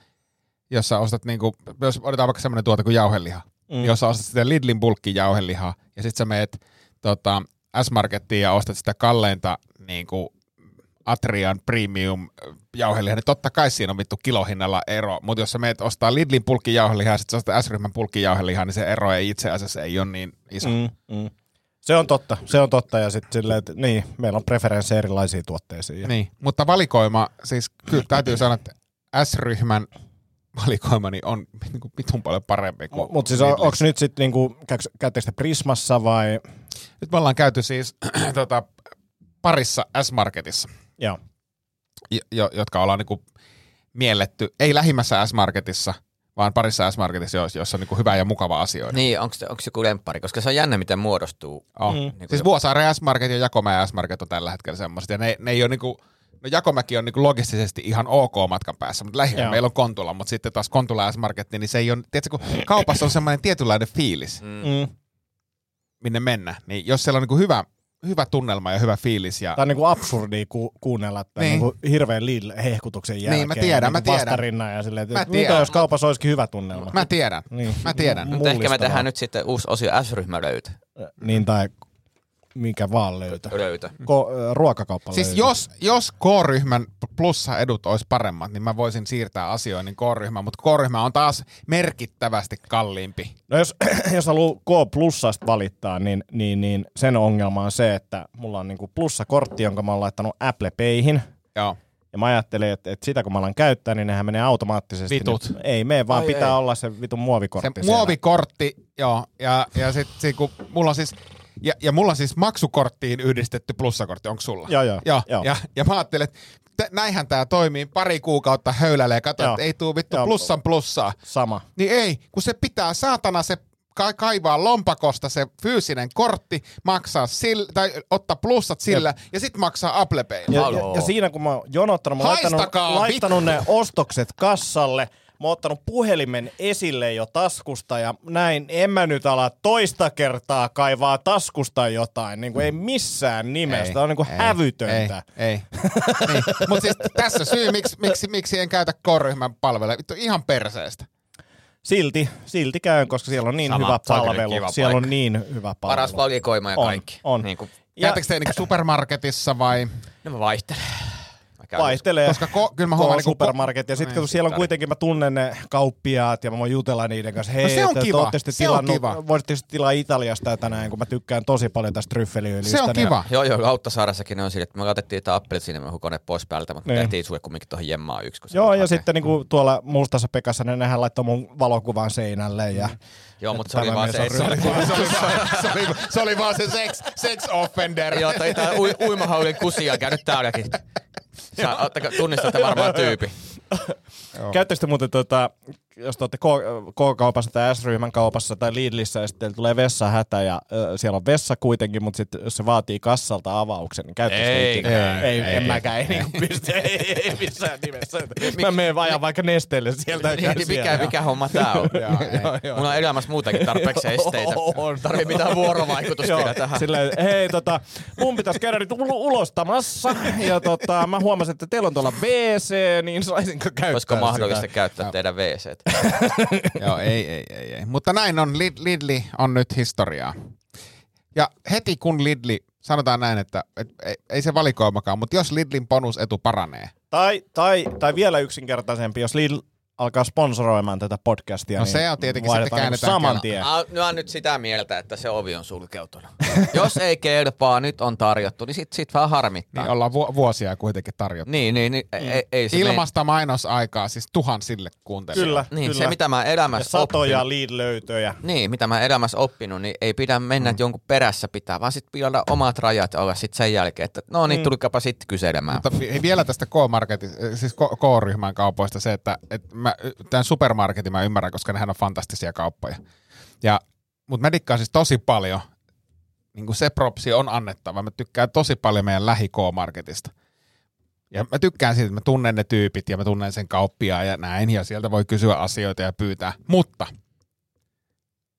jos sä ostat niinku, jos otetaan vaikka semmoinen tuote kuin jauheliha, mm. niin jos sä ostat sitä Lidlin bulkki jauhelihaa, ja sitten sä meet tota, S-Markettiin ja ostat sitä kalleinta niinku Atrian Premium jauhelihaa, niin totta kai siinä on vittu kilohinnalla ero, mutta jos sä meet ostaa Lidlin pulkki jauhelihaa ja sitten sä ostat S-ryhmän pulkki jauhelihaa, niin se ero ei itse asiassa ei ole niin iso. Mm. Mm. Se on totta, se on totta. Ja sitten silleen, että niin, meillä on preferenssejä erilaisiin tuotteisiin. Niin, mutta valikoima, siis kyllä täytyy sanoa, että S-ryhmän valikoimani on niin kuin vitun paljon parempi kuin Mutta siis on, onko nyt sitten, niinku, käyttekö te Prismassa vai? Nyt me ollaan käyty siis tota, parissa S-Marketissa, Joo. jo, jo, jotka ollaan niin kuin mielletty, ei lähimmässä S-Marketissa, vaan parissa S-Marketissa, joissa jossa on niin kuin hyvä ja mukava asioida. Niin, onko joku lemppari? Koska se on jännä, miten muodostuu. Oh. Mm. Mm. Siis Vuosaaren S-Market ja Jakomäen S-Market on tällä hetkellä semmoiset, ja ne, ne ei ole niinku, no Jakomäki on niinku logistisesti ihan ok matkan päässä, mutta lähinnä Joo. meillä on Kontula, mutta sitten taas Kontula S-Market, niin se ei ole, tiedätkö, kun kaupassa on semmoinen tietynlainen fiilis, Mm. Mm. minne mennä, niin jos siellä on niinku hyvä, hyvä tunnelma ja hyvä fiilis, ja Tämä on niinku absurdia ku- kuunnella tämän Niin. niin. niinku hirveän Lidl-hehkutuksen jälkeen. mä tiedän, mä niinku tiedän. Vastarinnan ja silleen, Mä että mitä tiedän. jos kaupassa olisikin hyvä tunnelma. mä tiedän, niin. mä tiedän. Mutta ehkä me tehdään nyt sitten uusi osio S-ryhmä löytö. Niin tai mikä vaan löytö. löytö. Ko- ruokakauppa Siis löytö. jos, jos K-ryhmän plussa-edut olisi paremmat, niin mä voisin siirtää asioinnin K-ryhmään, mutta K-ryhmä on taas merkittävästi kalliimpi. No jos, jos haluaa K plussasta valittaa, niin, niin, niin sen ongelma on se, että mulla on niinku plussakortti, jonka mä oon laittanut Apple Payhin. Joo. Ja mä ajattelin, että, että sitä kun mä alan käyttää, niin nehän menee automaattisesti. Vitut. Niin, ei mene, vaan Ai pitää ei. olla se vitun muovikortti Se siellä. muovikortti, joo, ja, ja sit, sit kun mulla on siis, ja, ja mulla on siis maksukorttiin yhdistetty plussakortti, onko sulla? Joo, joo, joo, joo. Ja, ja mä ajattelin, että t- näinhän tämä toimii, pari kuukautta höyläilee, kato, Joo. että ei tuu vittu Joo. plussan plussaa. Sama. Niin ei, kun se pitää saatana se ka- kaivaa lompakosta se fyysinen kortti, maksaa sillä, tai ottaa plussat sillä, ja sitten maksaa Apple Pay. Ja, ja, ja siinä kun mä oon jonottanut, mä oon laittanut, Haistakaa, laittanut ne ostokset kassalle, mä oon ottanut puhelimen esille jo taskusta ja näin, en mä nyt ala toista kertaa kaivaa taskusta jotain, niin kuin ei missään nimessä, Tää on niin kuin hävytöntä. Ei, ei. niin. Mutta siis tässä syy, miksi, miksi, miksi en käytä K-ryhmän palveluja. Vittu ihan perseestä. Silti, silti käyn, koska siellä on niin Sama, hyvä palvelu. kiva siellä paikka. on niin hyvä palvelu. Paras valikoima ja On, kaikki. on. Niin kuin, Ja- Käytätkö te niinku supermarketissa vai? no mä vaihtelen. Käyn. Vaihtelee. Koska ko, kyllä mä huomaan... niinku supermarket. Ja sitten kun siellä on kuitenkin, mä tunnen ne kauppiaat ja mä voin jutella niiden kanssa. Hei, No se on että te kiva. ootte sitten Se on tilannut, kiva. voisitteko sitten tilaa Italiasta tänään, kun mä tykkään tosi paljon tästä tryffeliöljystä. Se on niin- kiva. Joo, joo, Lauttasaaressakin ne on sille, että me otettiin tämä appelsiinimehu kone pois päältä, mutta Niin. tehtiin sulle kumminkin tuohon jemmaan yksi. Joo, ja sitten niinku tuolla Mustassa Pekassa, ne nehän laittoi mun valokuvan seinälle. Ja, Joo, mutta se Tämä oli vaan mies se, on se oli, se, oli vaan, se, oli, se oli vaan se sex, sex offender. Joo, toi tää ui, uimahaulin kusia käynyt täälläkin. Sä, tunnistatte varmaan tyypi. Käyttäisitte muuten, tota, jos te olette K-kaupassa tai S-ryhmän kaupassa tai Lidlissä ja sitten tulee vessahätä ja ö, siellä on vessa kuitenkin, mutta sitten jos se vaatii kassalta avauksen, niin käyttäisitte Ei, ei, ei, ei, en mäkään, ei, niinku pysty, ei, ei, missään nimessä. Mä menen vaan vaikka nesteelle sieltä. käyn Niin, mikä, siellä. mikä homma tää on? Joo, ei. Joo, joo. Mulla on elämässä muutenkin tarpeeksi esteitä. On. Tarvii mitään vuorovaikutusta vielä tähän. silleen, hei, tota, mun pitäisi käydä nyt ul- ulostamassa, ja tota, mä huomasin, että teillä on tuolla WC, niin saisinko käyttää Olisiko mahdollista käyttää teidän WC? Joo, ei, ei, ei, ei. Mutta näin on, Lid- Lidli on nyt historiaa. Ja heti kun Lidli, sanotaan näin, että et, ei, ei se valikoimakaan, mutta jos Lidlin bonusetu paranee, Tai, tai, tai vielä yksinkertaisempi, jos Lidl alkaa sponsoroimaan tätä podcastia, No niin se on tietenkin sitten käännetään saman tien. Mä mä oon nyt sitä mieltä, että se ovi on sulkeutunut. Jos ei kelpaa, nyt on tarjottu, niin sit, sit vähän harmittaa. niin ollaan vu- vuosia kuitenkin tarjottu. Niin, niin, niin ei, ei se Ilmasta mainosaikaa siis tuhansille kuuntelijoille. Kyllä, mene. Niin, kyllä. se mitä mä ja elämässä satoja oppinut, Lidl-löytöjä. niin, mitä mä elämässä oppinut, niin ei pidä mennä, että jonkun perässä pitää, vaan sitten pitää omat rajat olla sitten sen jälkeen, että no niin, tulkapa sitten kyselemään. Mutta vi- vielä tästä K-marketin, siis K-ryhmän kaupoista se, että, että mä, tämän supermarketin mä ymmärrän, koska nehän on fantastisia kauppoja. Ja, mutta mä dikkaan siis tosi paljon, niin kuin se propsi on annettava. Mä tykkään tosi paljon meidän lähi K-marketista. Ja mä tykkään siitä, että mä tunnen ne tyypit ja mä tunnen sen kauppiaan ja näin, ja sieltä voi kysyä asioita ja pyytää. Mutta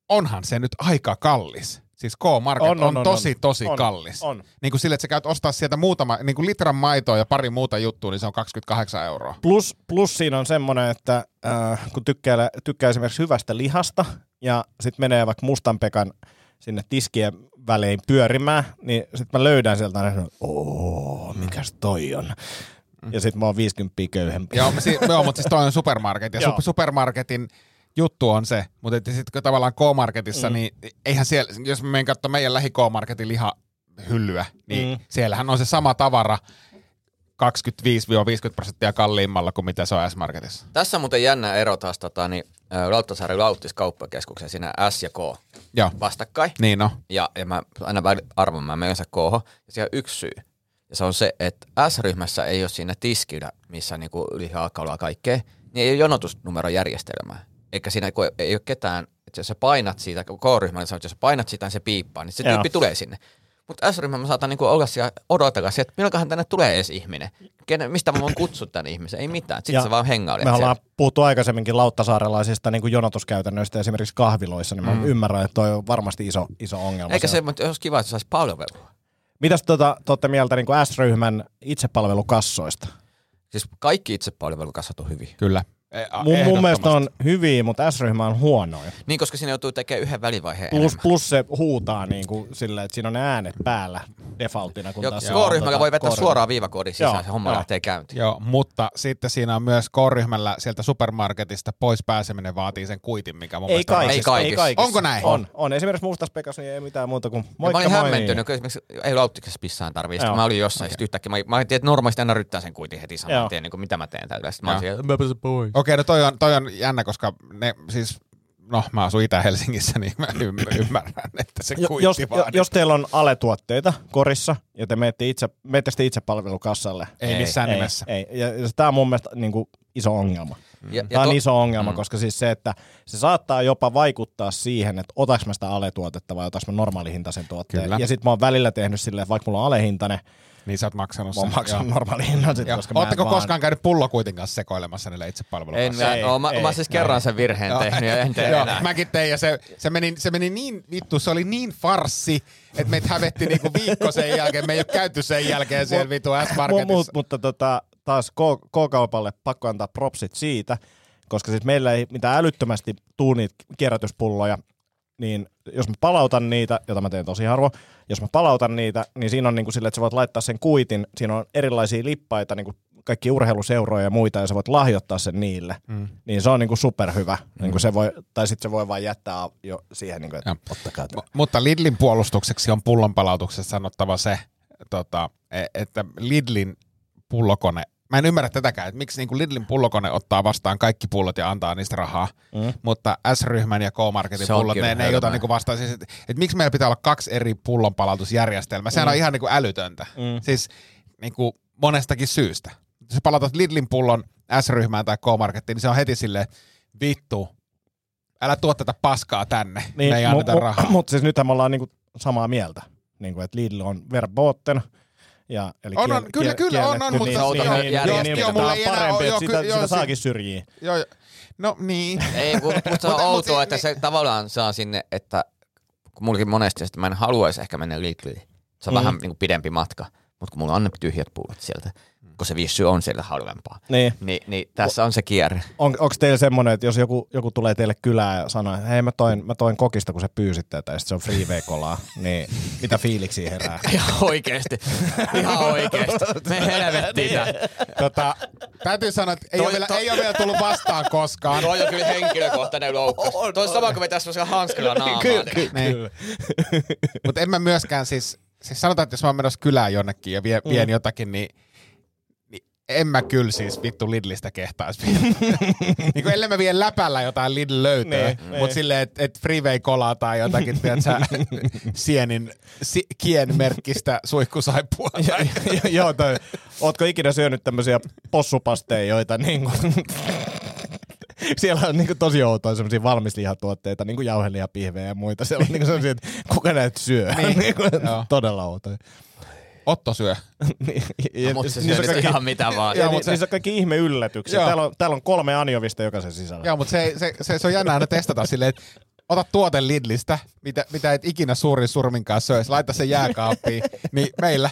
onhan se nyt aika kallis. Siis K-market on, on, on tosi, tosi on, kallis. On. Niin kuin sille, että sä käyt ostaa sieltä muutama, niin kuin litran maitoa ja pari muuta juttua, niin se on 28 euroa. Plus, plus siinä on semmoinen, että äh, kun tykkää, tykkää esimerkiksi hyvästä lihasta ja sitten menee vaikka Mustan Pekan sinne tiskien välein pyörimään, niin sitten mä löydän sieltä aina, että ooo, mikäs toi on. Ja sitten mä oon 50 köyhempi. Joo, si- joo mutta siis toi on supermarket, ja supermarketin juttu on se, mutta sitten tavallaan K-marketissa, mm. niin eihän siellä, jos mä menen katsomaan meidän lähi K-marketin lihahyllyä, niin Mm. siellähän on se sama tavara 25-50 prosenttia kalliimmalla kuin mitä se on S-marketissa. Tässä on muuten jännä ero taas tota, niin, ä, Lauttasaaren Lauttis kauppakeskuksen siinä S ja K Joo, vastakkain. niin no. Ja, ja mä aina arvon, mä menen se koho. Ja siellä on yksi syy. Ja se on se, että S-ryhmässä ei ole siinä tiskillä, missä niinku ja kaikkea, niin ei ole jonotusnumerojärjestelmää. Eikä siinä kun ei ole ketään, että jos sä painat siitä, K-ryhmällä sanoo, että jos sä painat sitä, niin se piippaa, niin se Joo. tyyppi tulee sinne. Mutta S-ryhmä mä saatan niinku olla siellä odotella, että milloinkohan tänne tulee edes ihminen. Kenen, mistä mä voin kutsua tänne ihmisen? Ei mitään. Sitten se vaan hengailee. Me siellä. ollaan puhuttu aikaisemminkin lauttasaarelaisista niin kuin jonotuskäytännöistä esimerkiksi kahviloissa, niin mä mm. ymmärrän, että toi on varmasti iso, iso ongelma. Eikä se, siellä. mutta olisi kiva, että se saisi palvelua. Mitäs tota, te olette mieltä niin kuin S-ryhmän itsepalvelukassoista? Siis kaikki itsepalvelukassat on hyviä. Kyllä. E- a- Mun, mun mielestä on hyviä, mutta S-ryhmä on huonoin. Niin, koska siinä joutuu tekemään yhden välivaiheen Plus, enemmän. plus se huutaa niin kuin sillä, että siinä on ne äänet päällä defaultina. Kun Jo, taas K-ryhmällä tota, voi vetää K-ryhmä. suoraan viivakoodin sisään, Joo, se homma joo. lähtee käyntiin. Joo, mutta sitten siinä on myös K-ryhmällä sieltä supermarketista pois pääseminen vaatii sen kuitin, mikä mun Ei mielestä on kaikissa, Ei ei kaikissa. kaikissa. Onko näin? On, on. Esimerkiksi Mustas Pekas, niin ei mitään muuta kuin Ja moikka mä olin moi. hämmentynyt, kun esimerkiksi ei lauttiksessa pissaan tarvii. Joo. mä olin jossain, okay. yhtäkkiä mä, mä ajattelin, että normaalisti aina ryttää sen kuitin heti saman Joo. tien, niin kuin mitä mä teen. Sitten mä Joo. olin siellä, mä pääsen pois. Okei, no toi on, toi on jännä, koska ne siis, no mä asun Itä-Helsingissä, niin mä ymm- ymmärrän, että se kuitti jos, vaaditaan. jos teillä on aletuotteita korissa ja te menette itse, menette sitten itse palvelukassalle. Ei missään nimessä. Ei, ja, ja tämä on mun mielestä niin kuin iso ongelma. Ja, Tämä on to- iso ongelma, Mm. mm. koska siis se, että se saattaa jopa vaikuttaa siihen, että otaks mä sitä aletuotetta vai otaks mä normaalihintaisen tuotteen. Kyllä. Ja sitten mä oon välillä tehnyt silleen, että vaikka mulla on alehintainen, Niin sä oot maksanut mä oon sen. maksanut Joo. normaalihinnan sit, Joo. koska Ootteko vaan... koskaan käynyt pullokuitin kanssa sekoilemassa niille itse En, Ei, no, mä, ei, mä siis ei. kerran sen virheen tehnyt ja en tee Joo, enää. mäkin tein ja se, se, meni, se meni niin vittu, se oli niin farssi, että meitä hävetti niinku viikko sen jälkeen. Me ei ole käyty sen jälkeen siellä vittu Mut, S-Marketissa. mut, mutta tota, taas K-kaupalle pakko antaa propsit siitä, koska siis meillä ei mitään älyttömästi tuu niitä kierrätyspulloja, niin jos mä palautan niitä, jota mä teen tosi harvoin, jos mä palautan niitä, niin siinä on niin kuin sille, että sä voit laittaa sen kuitin, siinä on erilaisia lippaita niin kuin kaikki urheiluseuroja ja muita, ja sä voit lahjoittaa sen niille, mm. niin se on niinku superhyvä. Mm. Niin se voi, tai sitten se voi vain jättää jo siihen, niinku, että Joo. ottakaa. M- mutta Lidlin puolustukseksi on pullonpalautuksessa sanottava se, tota, e- että Lidlin pullokone, mä en ymmärrä tätäkään, että miksi niin Lidlin pullokone ottaa vastaan kaikki pullot ja antaa niistä rahaa, mm. mutta S-ryhmän ja K-Marketin Se pullot, ne, ne ei ota niin vastaan. Siis, että, että miksi meillä pitää olla kaksi eri pullonpalautusjärjestelmää, sehän mm. on ihan niin kuin älytöntä. Mm. Siis niin kuin monestakin syystä. Jos sä palautat Lidlin pullon S-ryhmään tai K-Markettiin, niin se on heti silleen, vittu, älä tuo tätä paskaa tänne, niin, me ei anneta mu- rahaa. Mutta siis nythän me ollaan niinku samaa mieltä, niinku, että Lidl on verboten. Ja, eli On, on, kyllä, kyllä, on, on, kielletty, mutta niin, se- niin, niin, niin, niin, niin, mulla niin, ei enää parempi, ole, että joo, sitä, sitä saakin syrjiä. Joo, joo. No niin. Ei, mutta musta se on outoa, että se tavallaan saa sinne, että kun mullakin monesti, että mä en haluaisi ehkä mennä Lidliin. Se on mm. vähän niin kuin pidempi matka, mutta kun mulla on ne tyhjät pullot sieltä, kun se vissy on siellä halvempaa. Niin. Niin, niin tässä on se kierre. On, onko teillä semmoinen, että jos joku, joku tulee teille kylään ja sanoo, että hei mä toin, mä toin kokista, kun se pyysit tätä, ja se on freeway-kolaa, niin mitä fiiliksi herää? Ihan oikeesti. Ihan oikeesti. Me helvettiin tää. Tota, täytyy sanoa, että ei, Toi- ole vielä, toi- ei ole vielä tullut vastaan koskaan. Toi on kyllä henkilökohtainen loukkaus. Toi on sama kuin vetäisi hanskilla naamaan. Kyllä, kyllä, Niin. kyllä. Mutta en mä myöskään siis, siis sanotaan, että jos mä oon menossa kylään jonnekin ja vie, vien jotakin, niin, niin en mä kyllä siis vittu Lidlistä kehtaisi niin kuin ellei mä vie läpällä jotain Lidl löytöä, Niin, niin, niin. mutta silleen, että et freeway kolaa tai jotakin, tiedät sä, sienin, si, kien merkkistä suihkusaippua. Joo, toi. Ootko ikinä syönyt tämmöisiä possupasteja, joita niinku... Siellä on niinku tosi outoja semmoisia valmislihatuotteita, niinku jauhelihapihvejä ja muita. Siellä on niinku semmoisia, että kuka näitä syö. Niin. niinku, Joo. todella outoja. Otto syö. Niin, ja- No, mutta se niissä syö on nyt ihan mitä vaan. Ja Joo, ni, mut se- niissä on kaikki ihme yllätyksiä. Täällä on, täällä on kolme anjovista jokaisen sisällä. Joo, mutta se, se, se, se on jännä aina testata silleen, että ota tuote Lidlistä, mitä, mitä et ikinä suurin surmin kanssa söisi, laita se jääkaappiin, niin meillä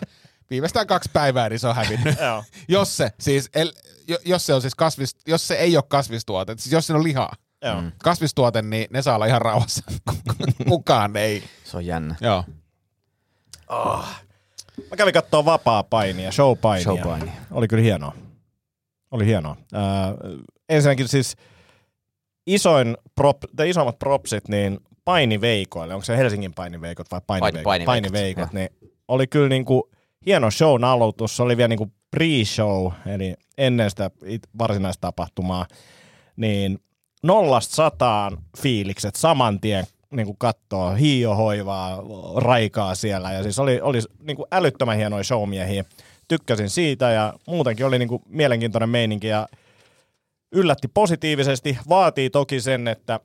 viimeistään kaksi päivää, niin se on hävinnyt. Joo. jos se, siis, el, jo- jos se on siis kasvis, jos se ei ole kasvistuote, siis jos siinä on lihaa, Joo. mm. kasvistuote, niin ne saa olla ihan rauhassa. Kukaan ei. Se on jännä. Joo. Mä kävin kattoo vapaa painia, show-painia. Showpainia. Oli kyllä hienoa. Oli hienoa. Äh, ensinnäkin siis isoin prop, tai isommat propsit, niin painiveikoille, onko se Helsingin painiveikot vai painiveikot? painiveikot, painiveikot niin oli kyllä niinku hieno show aloitus. Se oli vielä niinku pre-show, eli ennen sitä it- varsinaista tapahtumaa. Niin nollasta sataan fiilikset saman tien niin kuin kattoo hiiohoivaa, raikaa siellä. Ja siis oli, oli niin kuin älyttömän hienoja showmiehiä. Tykkäsin siitä ja muutenkin oli niin kuin mielenkiintoinen meininki ja yllätti positiivisesti. Vaatii toki sen, että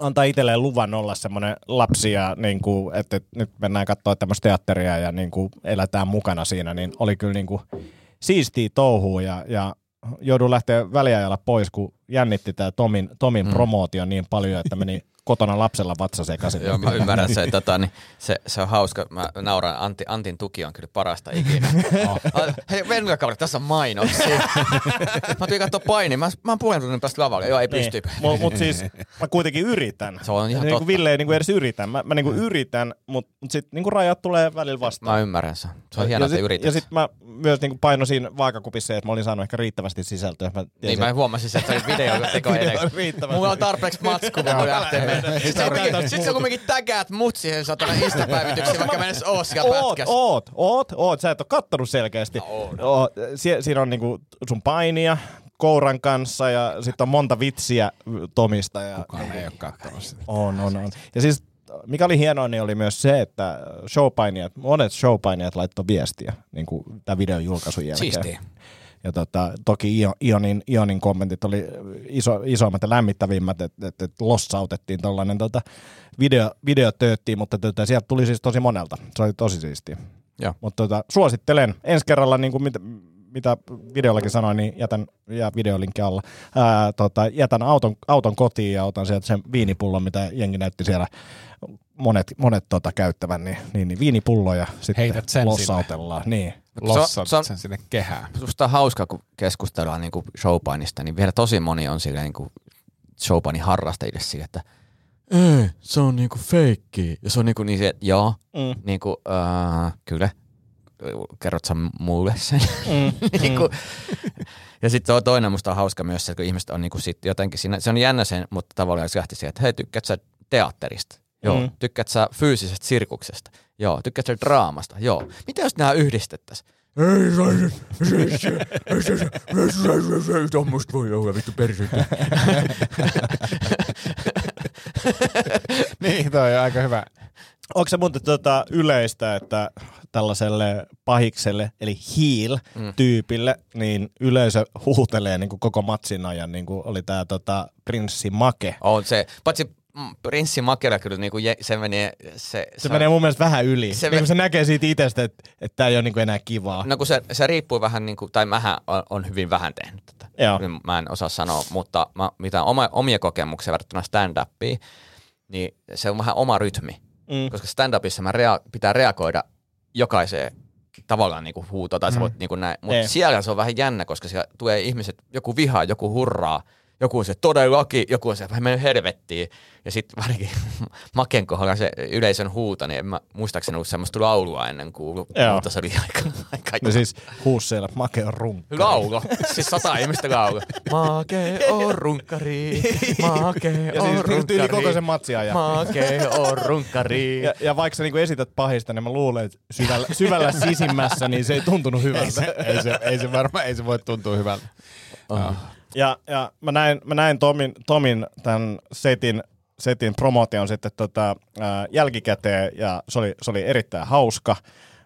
antaa itselleen luvan olla semmoinen lapsi ja niin kuin, että nyt mennään katsoa tämmöistä teatteria ja niin kuin elätään mukana siinä, niin oli kyllä niin kuin siistiä touhua ja, ja joudun lähteä väliajalla pois, kun jännitti tämä Tomin, Tomin mm. promootio niin paljon, että meni kotona lapsella vatsa sekaisin. Joo, mä ymmärrän se, tota, niin se, se on hauska. Mä nauran, Antti, Antin tuki on kyllä parasta ikinä. oh. Hei, Venla tässä on mainoksia. mä tulin katsoa paini, mä, mä oon puolen tunnin päästä lavalle. Joo, ei pysty. Mutta mut siis mä kuitenkin yritän. Se on ihan niin totta. Ville ei niin kuin edes yritän. Mä, mä niin kuin yritän, mutta mut sitten niin kuin rajat tulee välillä vastaan. Mä ymmärrän sen. Se on hienoa, ja että yrität. Ja sitten mä myös niin kuin painosin vaakakupissa, että mä olin saanut ehkä riittävästi sisältöä. Mä Niin tiesin, mä huomasin, että se oli video teko riittävästi. Mulla on tarpeeksi matsku, kun menemään. Sitten sä kumminkin tägäät mut siihen satana Insta-päivityksiin, vaikka mä en edes oo siellä Oot, pätkässä. oot, oot, oot. Sä et ole kattonut selkeästi. No, oon. Oot. Sie, siinä on niinku sun painia kouran kanssa ja sitten on monta vitsiä Tomista. Ja, Kukaan ei ole katsonut sitä. On, on, on. Ja siis mikä oli hienoa, niin oli myös se, että showpainijat, monet showpainijat laittoi viestiä niin kuin tämän videon julkaisun jälkeen. Siistiä. Ja tota, toki Io- Ionin, Ionin kommentit oli iso, isoimmat ja lämmittävimmät, että et, et lossautettiin tuollainen tota, video, video tööttiin, mutta tota, sieltä tuli siis tosi monelta. Se oli tosi siistiä. Mutta tota, suosittelen. Ensi kerralla, niin kuin mitä, mitä videollakin sanoin, niin jätän ja videolinkki alla. Ää, tota, jätän auton, auton kotiin ja otan sieltä sen viinipullon, mitä jengi näytti siellä monet, monet tota, käyttävän, niin, niin, niin viinipullo ja sitten Heität sen lossautellaan. Niin. Lossat se on- sen sinne kehään. Susta on hauska, kun keskustellaan niin kuin showpainista, niin vielä tosi moni on silleen niin kuin showpainin harrastajille sille, että ei, se on niinku feikki. Ja se on niinku niin se, että joo, Mm. niinku, uh, kyllä, kerrot sä mulle sen. Mm. niinku, Ja sitten on toinen musta on hauska myös se, kun ihmiset on niinku sit jotenkin siinä, se on jännä sen, mutta tavallaan jos lähti siihen, että hei, tykkäät sä teatterista? Joo. Mm. Mm. Tykkäät sä fyysisestä sirkuksesta? Joo. Tykkäät sä draamasta? Joo. Mitä jos nämä yhdistettäisiin? Tommoista voi olla vittu persettä. niin, toi on aika hyvä. Onko se muuten tota yleistä, että tällaiselle pahikselle, eli heel-tyypille, niin yleisö huutelee niin kuin koko matsin ajan, niin kuin oli tämä tota, prinssi Make. On se, paitsi mm, Prinssi Makera kyllä niinku, je- se menee, se, Se menee mun mielestä vähän yli. Se Se, niin kuin se näkee siitä itsestä, että, että tämä ei ole niin kuin enää kivaa. No kun se, se riippuu vähän, niin kuin, tai mähän on, on hyvin vähän tehnyt tätä. Joo. Mä en osaa sanoa, mutta mä, mitä oma, omia kokemuksia verrattuna stand-upiin, niin se on vähän oma rytmi. Mm. Koska stand-upissa mä rea- pitää reagoida jokaiseen tavallaan niinku huutoon, tai sä voit niinku näin. Mutta siellä se on vähän jännä, koska siellä tulee ihmiset, joku vihaa, joku hurraa, joku on se todellakin, joku on se vähän mennyt helvettiin. Ja sitten varsinkin Maken kohdalla se yleisön huuto, niin en mä muistaakseni ollut semmoista laulua ennen kuullut, Joo. mutta se oli aika, aika No siis huus siellä, Make on runkka. Laulo. Siis sata ihmistä laulo. Make on runkkari. Make Ja on siis runkkari. tyyli koko sen matsin ajan. Make on runkkari. Ja, ja vaikka sä niinku esität pahista, niin mä luulen, että syvällä, syvällä sisimmässä niin se ei tuntunut Ei hyvältä. se, ei, se, ei se varmaan, ei se voi tuntua hyvältä. Ja, ja mä näin, mä näin Tomin, Tomin tämän setin, setin promotion sitten tota, ää, jälkikäteen ja se oli, se oli erittäin hauska.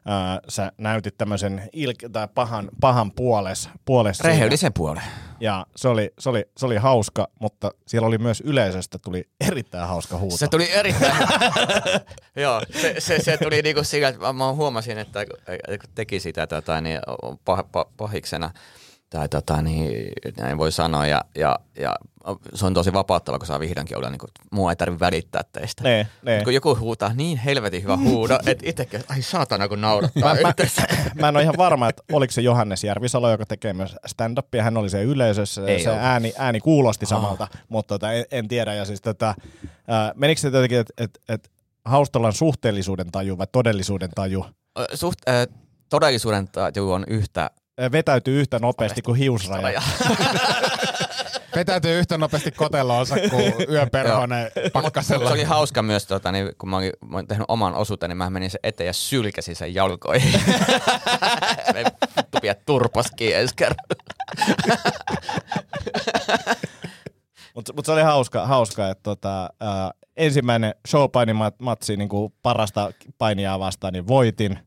Ää, sä näytit tämmöisen ilk- tai pahan, pahan puoles, puoles. Rehellisen puolen. Ja se oli, se, oli, se oli hauska, mutta siellä oli myös yleisöstä tuli erittäin hauska huuto. Se tuli erittäin... Joo, se, se, se, tuli niinku sillä, että mä- huomasin, että kun teki sitä tota, niin, pah, pah, pahiksena, tai tota, niin, näin voi sanoa, ja, ja, ja se on tosi vapauttava, kun saa vihdoinkin olla, niin kuin, mua ei tarvitse välittää teistä. Ne, ne. Mut Kun joku huutaa niin helvetin hyvä huudo, että itsekin, ai saatana kun naurattaa Mä, mä, mä en ole ihan varma, että oliko se Johannes Järvisalo, joka tekee myös stand-upia. Hän oli se yleisössä Ei ja se ollut. ääni, ääni kuulosti samalta, mutta tota, en, en, tiedä. Ja siis tota, menikö se jotenkin, että et, et Haustolan suhteellisuuden taju vai todellisuuden taju Suht, äh, todellisuuden taju on yhtä vetäytyy yhtä nopeasti kuin hiusraja? Vetäytyy yhtä nopeasti koteloonsa kuin yöperhonen pakkasella. Se oli hauska myös, tota, niin, kun mä olin, mä olin tehnyt oman osuuteni, mä menin sen eteen ja sylkäsin sen jalkoihin. Me vittu pidät turpaskiin ensi kerralla. Mutta mut se oli hauska, hauska että tota, ensimmäinen showpainimatsi niin kuin parasta painijaa vastaan, niin voitin.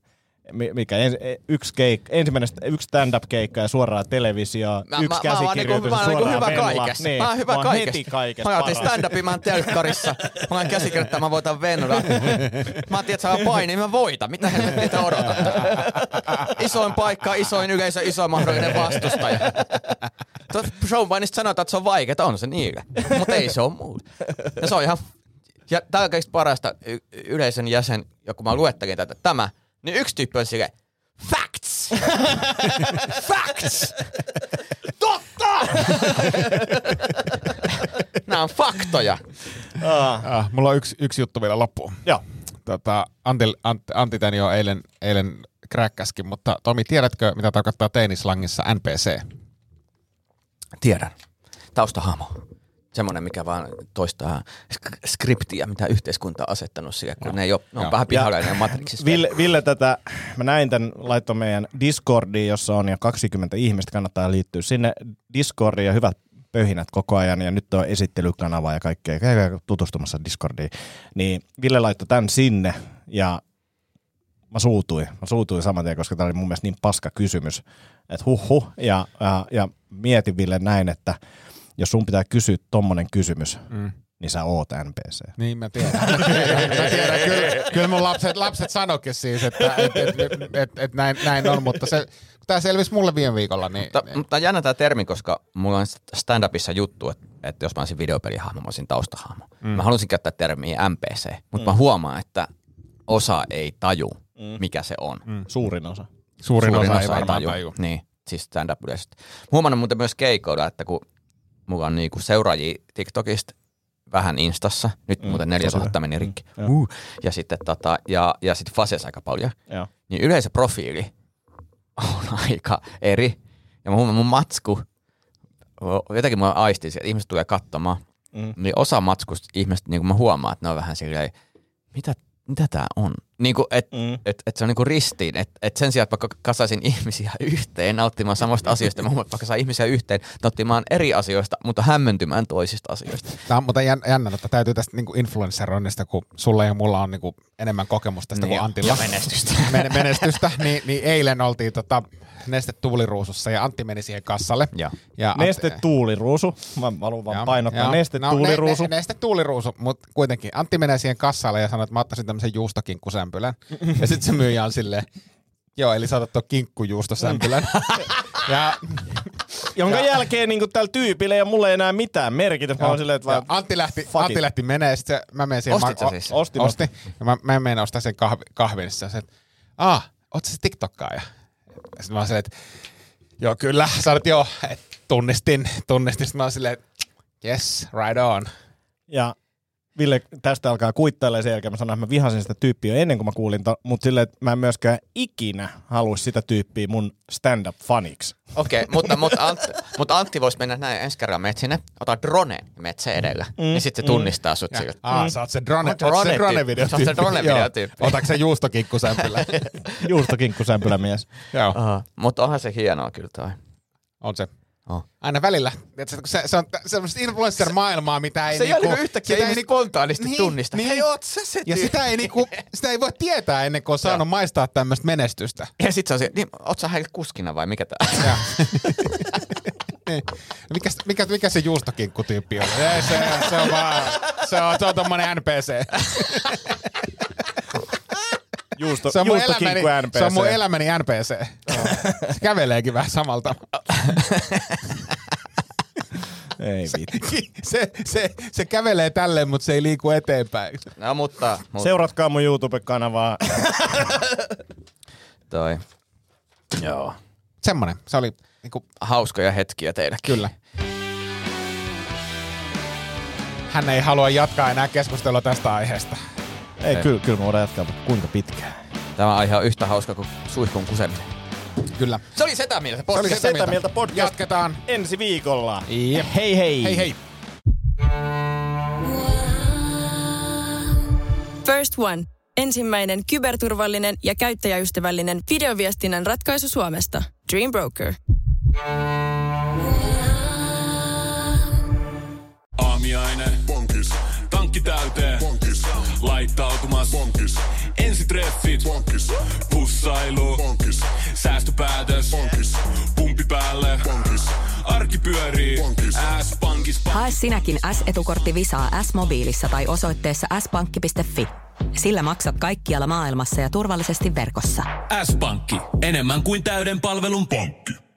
Mi- Mikä ens, yksi, keik, ensimmäinen yksi stand-up-keikka ja suoraan televisio, Mä, yksi mä, mä, oon käsikirjoitus niinku, mä oon niinku hyvä kaikessa. Niin, mä oon hyvä oon kaikessa. heti kaikessa Mä otin stand-upin, mä oon telkkarissa. Mä oon käsikirjoittaa, mä voitan Venla. Mä ajattelin, että saa paini, mä voitan. Mitä helvettiä te odotatte? Isoin paikka, isoin yleisö, isoin mahdollinen vastustaja. Showpainista sanotaan, että se on vaikeaa, on se niille. Mutta ei se ole mulle. Ja se on ihan... Ja tää on kaikista parasta y- yleisön jäsen, ja kun mä luettelin tätä, tämä, niin yksi tyyppi on silleen, facts! facts! Totta! Nämä on faktoja. Ah, mulla on yksi, yksi juttu vielä loppuun. Joo. Tota, Antti, Antti, Antti tän jo eilen, eilen kräkkäskin, mutta Tomi, tiedätkö, mitä tarkoittaa teinislangissa NPC? Tiedän. Taustahamo. Semmoinen, mikä vaan toistaa sk- skriptiä, mitä yhteiskunta on asettanut sille, kun ne, ei ole, ne on Joo. vähän pihalla ja ne on Matrixissa. Ville, Ville tätä, mä näin tämän, laittoi meidän Discordiin, jossa on jo 20 ihmistä, kannattaa liittyä sinne Discordiin ja hyvät pöhinät koko ajan ja nyt on esittelykanava ja kaikkea, käykää tutustumassa Discordiin. Niin Ville laittoi tämän sinne ja mä suutuin. Mä suutuin saman tien, koska tämä oli mun mielestä niin paska kysymys, että huh huh. Ja, ja, ja mietin Ville näin, että jos sun pitää kysyä tommonen kysymys, mm. niin sä oot NPC. Niin, mä tiedän. mä tiedän. Kyllä, kyllä mun lapset, lapset sanoikin siis, että et, et, et, et, et näin, näin on, mutta se, tämä selvisi mulle viime viikolla, niin... Mutta, mutta on jännä tämä termi, koska mulla on stand-upissa juttu, että, että jos mä olisin videopelihahmo, mä olisin taustahahmo. Mm. Mä haluaisin käyttää termiä MPC, mutta mm. mä huomaan, että osa ei taju, mm. mikä se on. Mm. Suurin osa. Suurin, osa, ei varmaan taju. taju. Niin, siis stand-up yleisesti. Huomannut muuten myös keikoilla, että kun mulla on niinku seuraajia TikTokista, vähän Instassa, nyt mm, muuten 4000 meni rikki, Mm, uh, ja sitten tota, ja, ja sitten Fases aika paljon, Joo. niin yleisöprofiili on aika eri. Ja huomaan mun matsku, jotenkin mä aistin, että ihmiset tulee katsomaan, mm. niin osa matskusta ihmiset, niin kuin mä huomaan, että ne on vähän silleen, mitä, mitä tää on? Niin kuin, et, mm. et, et se on niin kuin ristiin, että et sen sijaan, että vaikka kasaisin ihmisiä yhteen nauttimaan samasta asioista, mä vaikka saa ihmisiä yhteen nauttimaan eri asioista, mutta hämmentymään toisista asioista. Tämä on muuten jän- jännä, että täytyy tästä niinku influenceroinnista, kun sulla ja mulla on niinku enemmän kokemusta tästä Niin, kuin Antilla. ja menestystä. Men- menestystä, niin, niin eilen oltiin tota, Neste Tuuliruusussa ja Antti meni siihen kassalle. Ja. ja Neste Antti- tuuliruusu. Mä haluan vaan painottaa. joo. Neste No, tuuliruusu. Ne, ne, neste tuuliruusu, mutta kuitenkin. Antti menee siihen kassalle ja sanoo, että mä ottaisin tämmöisen juustokinkkusämpylän. ja sitten se myyjä on silleen, joo, eli sä otat tuon kinkkujuustosämpylän. ja, Jonka jälkeen niin tällä tyypillä ei ole mulle enää mitään merkitystä. Mä oon silleen, että ja vaan, Antti lähti, fuck Antti it. lähti menee, sit se, mä menen siihen. Ostit sä siis? Ostin, Ostin. Ja mä, mä menen ostaa sen kahvi, kahvin. Sitten se, että ah, oot sä se TikTokkaaja? Sitten mä oon silleen, että joo kyllä. Sä olet joo, että tunnistin, tunnistin. Sitten mä oon silleen, yes, right on. Ja Ville tästä alkaa kuittailla sen jälkeen mä sanoin, että mä vihasin sitä tyyppiä ennen kuin mä kuulin, to, mutta silleen, että mä en myöskään ikinä haluaisi sitä tyyppiä mun stand-up-faniksi. Okei, okay, mutta, mutta, Antti, mutta Antti voisi mennä näin ensi kerran metsine, ota drone metsä edellä, mm, niin sitten se tunnistaa sut Ja, sillä. aa, sä oot se drone, oot se drone-tyyppi. drone-video Sä oot se drone-videotyyppi. Otatko se juustokinkkusämpylä? Juustokinkkusämpylämies. Joo, Aha, mutta onhan se hienoa kyllä toi. on se. Oh. Aina välillä. Se, se on semmoista influencer-maailmaa, mitä ei Se ei niinku, niinku yhtäkkiä sitä ei ihmiset spontaanisti niin, tunnista. Niin. Hei, oot sä se Ja sitä ei, niinku, sitä ei voi tietää ennen kuin on saanut maistaa tämmöistä menestystä. Ja sit se on se, niin, oot sä heille kuskina vai mikä tää? Ja. Niin. mikä, mikä, mikä se juustokinkkutyyppi on? Ei, se, se on vaan, se on, se on tommonen NPC. Juusto, Se on mun juustokinkku elämäni, NPC. se on mun elämäni NPC. Se käveleekin vähän samalta. Ei vittu. se, se, se kävelee tälleen, mutta se ei liiku eteenpäin. No mutta, mutta Seuratkaa mun YouTube-kanavaa. toi. Joo. Semmonen. Se oli niinku, Hauskoja hetkiä teillekin. kyllä. Hän ei halua jatkaa enää keskustelua tästä aiheesta. Ei, kyllä, kyllä me voidaan jatkaa, mutta kuinka pitkään? Tämä aihe on yhtä hauska kuin suihkun kuseminen. Kyllä. Se oli Setä Mieltä Se oli podcast. Setä Setä Mieltä podcast. Jatketaan. Ensi viikolla. Jep. Hei hei. Hei hei. First One. Ensimmäinen kyberturvallinen ja käyttäjäystävällinen videoviestinnän ratkaisu Suomesta. Dream Broker. Aamiaine. Bonkis. Tankki täyteen. Bonkis. Laittautumas. Bonkis. Ensitreffit. Bonkis. Pussailu. Bonkis. Säästöpäätös. Bonkis. Pumpi päälle. Bonkis. Arki pyörii. Bonkis. S-pankis. Hae sinäkin S-etukortti Visaa S-mobiilissa tai osoitteessa s-pankki.fi. Sillä maksat kaikkialla maailmassa ja turvallisesti verkossa. S-pankki. Enemmän kuin täyden palvelun pankki.